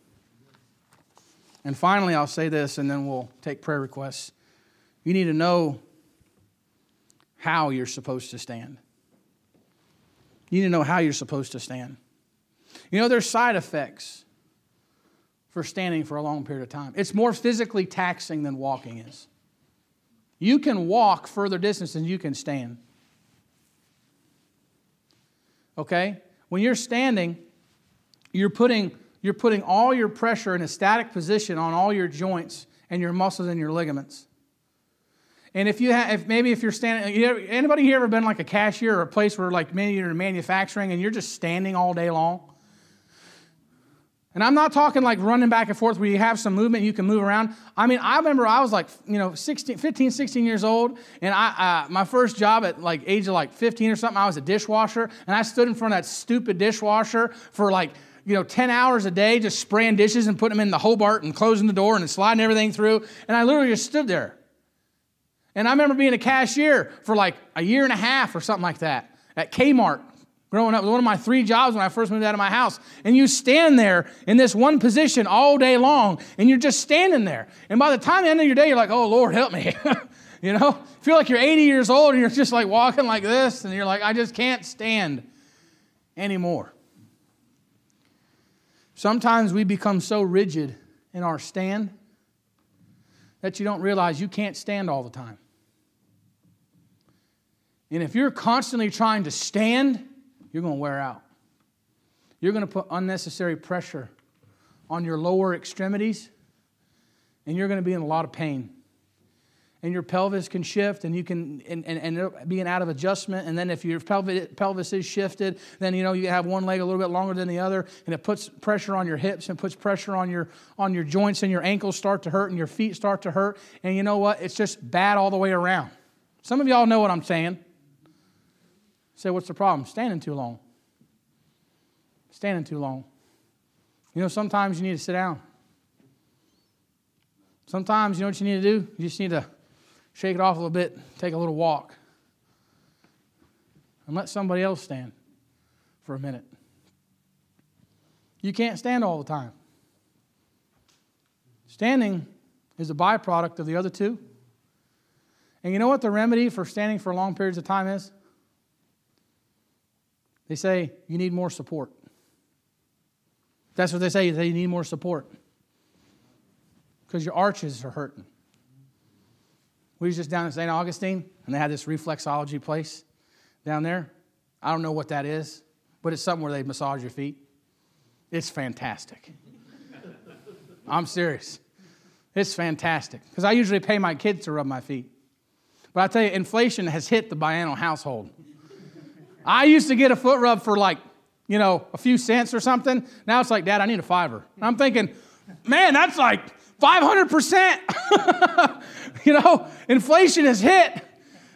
And finally, I'll say this, and then we'll take prayer requests. You need to know how you're supposed to stand. You need to know how you're supposed to stand. You know, there's side effects for standing for a long period of time. It's more physically taxing than walking is. You can walk further distance than you can stand. Okay? When you're standing, you're putting, you're putting all your pressure in a static position on all your joints and your muscles and your ligaments. And if you have, if maybe if you're standing, you ever, anybody here ever been like a cashier or a place where like maybe you're in manufacturing and you're just standing all day long? And I'm not talking like running back and forth where you have some movement, you can move around. I mean, I remember I was like, you know, 16, 15, 16 years old, and I, uh, my first job at like age of like 15 or something, I was a dishwasher, and I stood in front of that stupid dishwasher for like, you know, 10 hours a day, just spraying dishes and putting them in the Hobart and closing the door and sliding everything through. And I literally just stood there. And I remember being a cashier for like a year and a half or something like that at Kmart growing up. It was one of my three jobs when I first moved out of my house. And you stand there in this one position all day long, and you're just standing there. And by the time the end of your day, you're like, oh, Lord, help me. you know? Feel like you're 80 years old and you're just like walking like this, and you're like, I just can't stand anymore. Sometimes we become so rigid in our stand that you don't realize you can't stand all the time. And if you're constantly trying to stand, you're going to wear out. You're going to put unnecessary pressure on your lower extremities, and you're going to be in a lot of pain. And your pelvis can shift, and you can, and, and, and being out of adjustment. And then if your pelvis, pelvis is shifted, then you know you have one leg a little bit longer than the other, and it puts pressure on your hips and puts pressure on your on your joints, and your ankles start to hurt, and your feet start to hurt. And you know what? It's just bad all the way around. Some of y'all know what I'm saying. Say, what's the problem? Standing too long. Standing too long. You know, sometimes you need to sit down. Sometimes, you know what you need to do? You just need to shake it off a little bit, take a little walk, and let somebody else stand for a minute. You can't stand all the time. Standing is a byproduct of the other two. And you know what the remedy for standing for long periods of time is? They say, you need more support. That's what they say, they need more support. Because your arches are hurting. We was just down in St. Augustine, and they had this reflexology place down there. I don't know what that is, but it's something where they massage your feet. It's fantastic. I'm serious. It's fantastic because I usually pay my kids to rub my feet. But I tell you, inflation has hit the Biano household. I used to get a foot rub for like, you know, a few cents or something. Now it's like, Dad, I need a fiver. And I'm thinking, man, that's like 500%. you know, inflation has hit.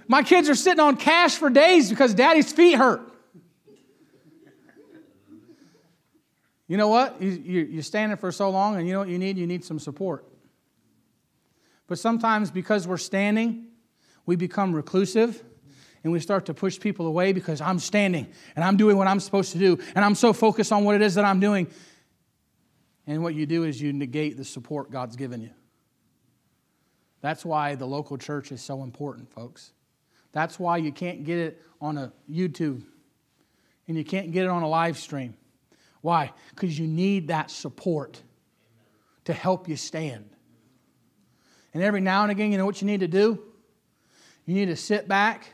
My kids are sitting on cash for days because daddy's feet hurt. You know what? You're standing for so long, and you know what you need? You need some support. But sometimes, because we're standing, we become reclusive and we start to push people away because I'm standing and I'm doing what I'm supposed to do and I'm so focused on what it is that I'm doing. And what you do is you negate the support God's given you. That's why the local church is so important, folks. That's why you can't get it on a YouTube and you can't get it on a live stream. Why? Because you need that support to help you stand. And every now and again, you know what you need to do? You need to sit back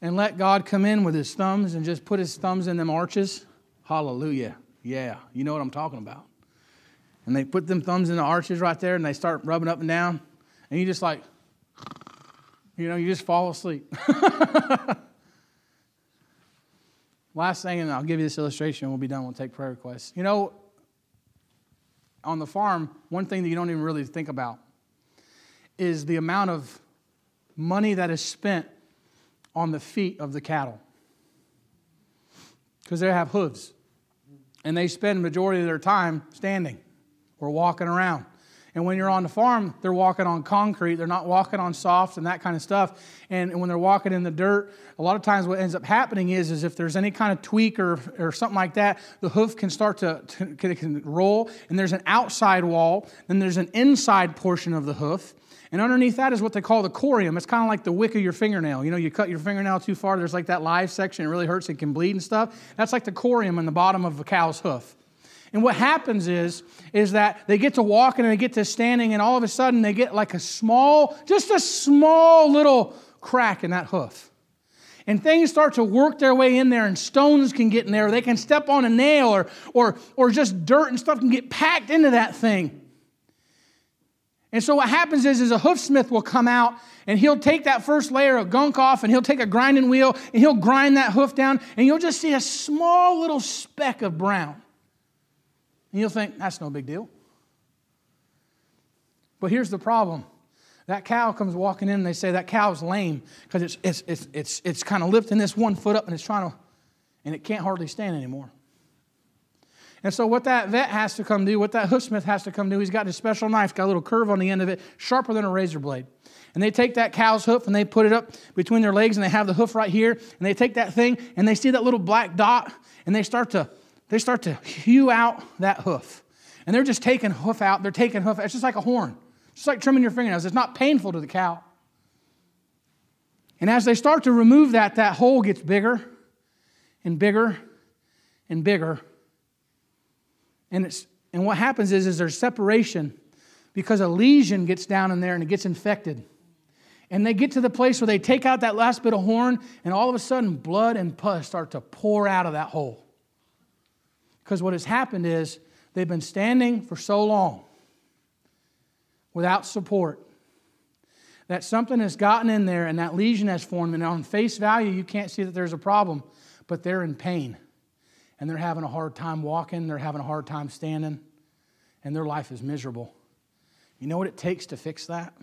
and let God come in with his thumbs and just put his thumbs in them arches. Hallelujah. Yeah, you know what I'm talking about. And they put them thumbs in the arches right there and they start rubbing up and down. And you just like, you know, you just fall asleep. Last thing, and I'll give you this illustration, we'll be done, we'll take prayer requests. You know, on the farm, one thing that you don't even really think about is the amount of money that is spent on the feet of the cattle. Because they have hooves. And they spend majority of their time standing or walking around. And when you're on the farm, they're walking on concrete. They're not walking on soft and that kind of stuff. And when they're walking in the dirt, a lot of times what ends up happening is, is if there's any kind of tweak or, or something like that, the hoof can start to, to can roll. And there's an outside wall, then there's an inside portion of the hoof. And underneath that is what they call the corium. It's kind of like the wick of your fingernail. You know, you cut your fingernail too far, there's like that live section, it really hurts, it can bleed and stuff. That's like the corium in the bottom of a cow's hoof. And what happens is, is that they get to walking and they get to standing, and all of a sudden they get like a small, just a small little crack in that hoof. And things start to work their way in there, and stones can get in there. They can step on a nail, or, or, or just dirt and stuff can get packed into that thing. And so what happens is, is a hoofsmith will come out and he'll take that first layer of gunk off and he'll take a grinding wheel and he'll grind that hoof down and you'll just see a small little speck of brown. And you'll think, that's no big deal. But here's the problem. That cow comes walking in and they say that cow's lame because it's, it's, it's, it's, it's kind of lifting this one foot up and it's trying to, and it can't hardly stand anymore. And so, what that vet has to come do, what that hoofsmith has to come do, he's got his special knife, got a little curve on the end of it, sharper than a razor blade. And they take that cow's hoof and they put it up between their legs and they have the hoof right here. And they take that thing and they see that little black dot and they start to they start to hew out that hoof. And they're just taking hoof out. They're taking hoof. It's just like a horn. It's just like trimming your fingernails. It's not painful to the cow. And as they start to remove that, that hole gets bigger and bigger and bigger. And, it's, and what happens is, is there's separation because a lesion gets down in there and it gets infected. And they get to the place where they take out that last bit of horn, and all of a sudden, blood and pus start to pour out of that hole. Because what has happened is they've been standing for so long without support that something has gotten in there and that lesion has formed, and on face value, you can't see that there's a problem, but they're in pain. And they're having a hard time walking, they're having a hard time standing, and their life is miserable. You know what it takes to fix that?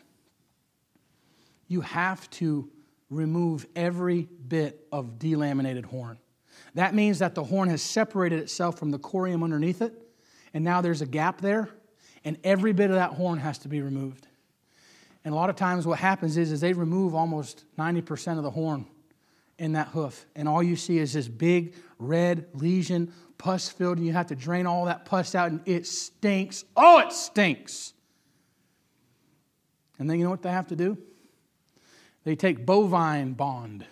You have to remove every bit of delaminated horn. That means that the horn has separated itself from the corium underneath it, and now there's a gap there, and every bit of that horn has to be removed. And a lot of times what happens is, is they remove almost 90% of the horn in that hoof, and all you see is this big red lesion, pus filled, and you have to drain all that pus out, and it stinks. Oh, it stinks. And then you know what they have to do? They take bovine bond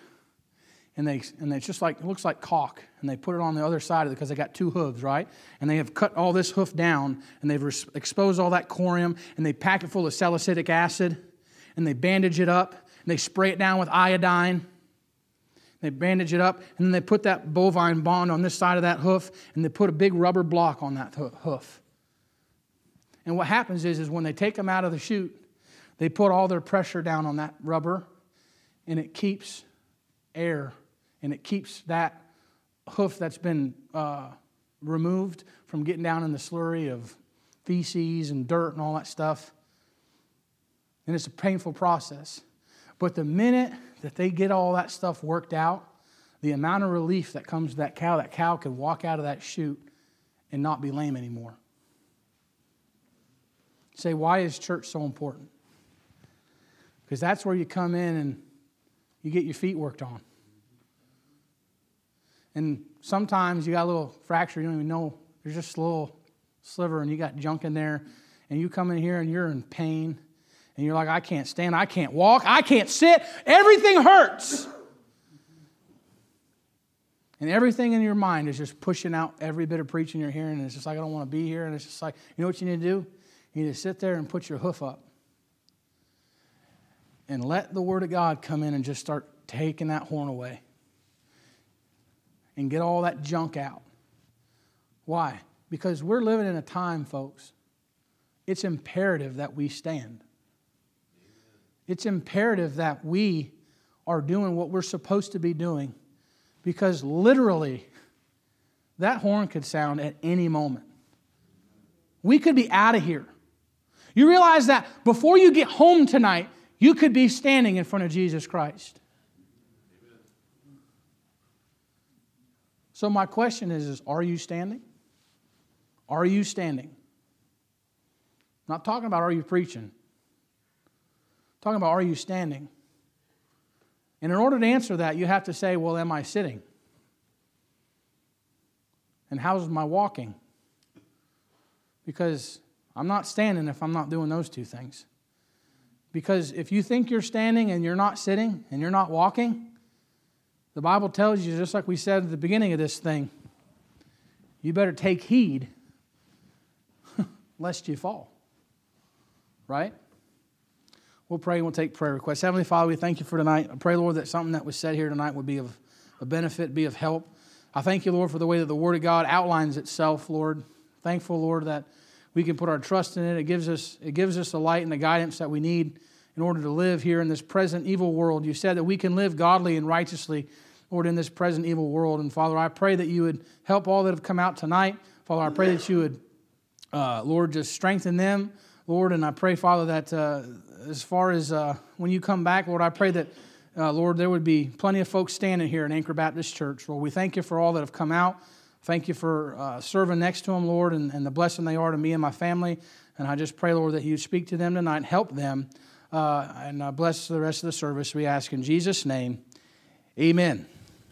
and they and it's just like it looks like caulk and they put it on the other side of it because they got two hooves right and they have cut all this hoof down and they've res- exposed all that corium and they pack it full of salicylic acid and they bandage it up and they spray it down with iodine they bandage it up and then they put that bovine bond on this side of that hoof and they put a big rubber block on that hoof And what happens is, is when they take them out of the chute, they put all their pressure down on that rubber, and it keeps air, and it keeps that hoof that's been uh, removed from getting down in the slurry of feces and dirt and all that stuff. And it's a painful process. But the minute that they get all that stuff worked out, the amount of relief that comes to that cow, that cow can walk out of that chute and not be lame anymore. Say, why is church so important? Because that's where you come in and you get your feet worked on. And sometimes you got a little fracture, you don't even know. There's just a little sliver and you got junk in there. And you come in here and you're in pain. And you're like, I can't stand, I can't walk, I can't sit. Everything hurts. And everything in your mind is just pushing out every bit of preaching you're hearing. And it's just like, I don't want to be here. And it's just like, you know what you need to do? You need to sit there and put your hoof up. And let the Word of God come in and just start taking that horn away. And get all that junk out. Why? Because we're living in a time, folks, it's imperative that we stand. It's imperative that we are doing what we're supposed to be doing because literally, that horn could sound at any moment. We could be out of here. You realize that before you get home tonight, you could be standing in front of Jesus Christ. So, my question is, is Are you standing? Are you standing? I'm not talking about are you preaching. Talking about are you standing? And in order to answer that, you have to say, well, am I sitting? And how's my walking? Because I'm not standing if I'm not doing those two things. Because if you think you're standing and you're not sitting and you're not walking, the Bible tells you, just like we said at the beginning of this thing, you better take heed lest you fall. Right? We'll pray and we'll take prayer requests. Heavenly Father, we thank you for tonight. I pray, Lord, that something that was said here tonight would be of a benefit, be of help. I thank you, Lord, for the way that the Word of God outlines itself, Lord. Thankful, Lord, that we can put our trust in it. It gives us, it gives us the light and the guidance that we need in order to live here in this present evil world. You said that we can live godly and righteously, Lord, in this present evil world. And Father, I pray that you would help all that have come out tonight. Father, I pray that you would, uh, Lord, just strengthen them, Lord. And I pray, Father, that uh, as far as uh, when you come back, Lord, I pray that, uh, Lord, there would be plenty of folks standing here in Anchor Baptist Church. Lord, we thank you for all that have come out. Thank you for uh, serving next to them, Lord, and, and, the blessing they are to me and my family. And I just pray, Lord, that you speak to them tonight help them. Uh, and uh, bless the rest of the service, we ask in Jesus' name. Amen.